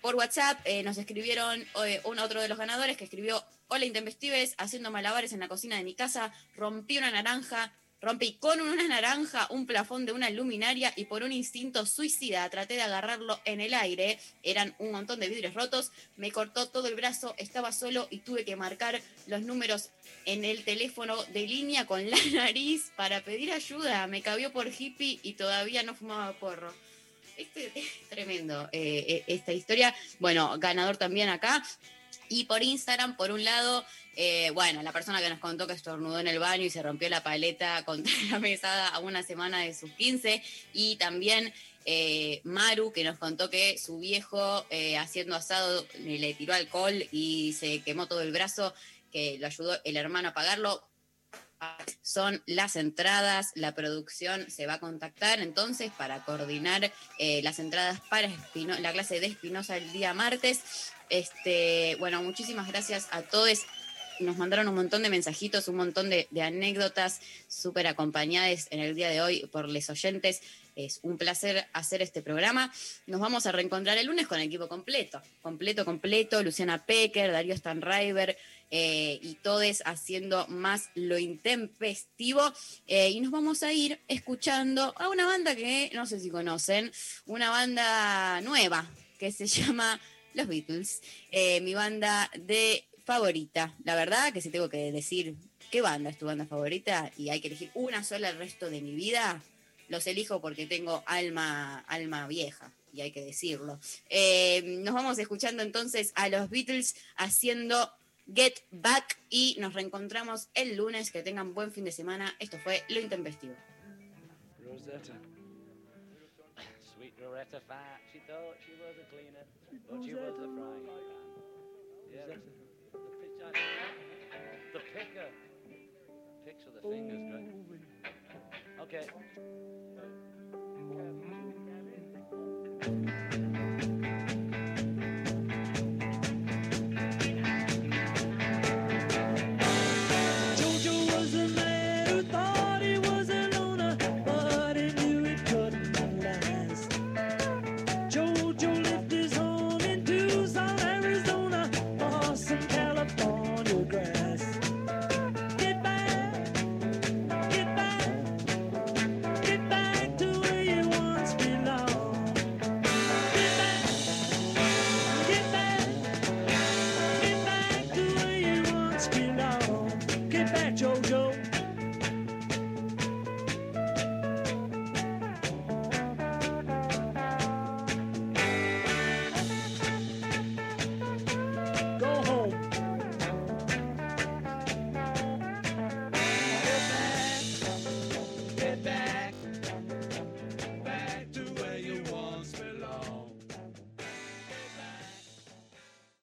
Por WhatsApp nos escribieron un otro de los ganadores que escribió, hola intempestives, haciendo malabares en la cocina de mi casa, rompí una naranja, Rompí con una naranja un plafón de una luminaria y por un instinto suicida traté de agarrarlo en el aire. Eran un montón de vidrios rotos. Me cortó todo el brazo, estaba solo y tuve que marcar los números en el teléfono de línea con la nariz para pedir ayuda. Me cabió por hippie y todavía no fumaba porro. Este es tremendo eh, eh, esta historia. Bueno, ganador también acá. Y por Instagram, por un lado, eh, bueno, la persona que nos contó que estornudó en el baño y se rompió la paleta contra la mesada a una semana de sus 15. Y también eh, Maru, que nos contó que su viejo eh, haciendo asado le tiró alcohol y se quemó todo el brazo, que lo ayudó el hermano a pagarlo. Son las entradas, la producción se va a contactar entonces para coordinar las entradas para la clase de Espinosa el día martes. Este, bueno, muchísimas gracias a todos. Nos mandaron un montón de mensajitos, un montón de, anécdotas súper acompañadas en el día de hoy por los oyentes. Es un placer hacer este programa. Nos vamos a reencontrar el lunes con el equipo completo. Completo, completo. Luciana Pecker, Darío Stanriver eh, y todos haciendo más lo intempestivo. Eh, y nos vamos a ir escuchando a una banda que no sé si conocen, una banda nueva que se llama Los Beatles. Eh, mi banda de favorita. La verdad que si tengo que decir qué banda es tu banda favorita y hay que elegir una sola el resto de mi vida, los elijo porque tengo alma, alma vieja. Y hay que decirlo. Eh, nos vamos escuchando entonces a los Beatles haciendo Get Back y nos reencontramos el lunes. Que tengan buen fin de semana. Esto fue Lo Intempestivo. Rosetta. Sweet Loretta Fat, she thought she was a cleaner, but she was a frying pan. Yeah, the, picker. Picks with the fingers, right? Okay.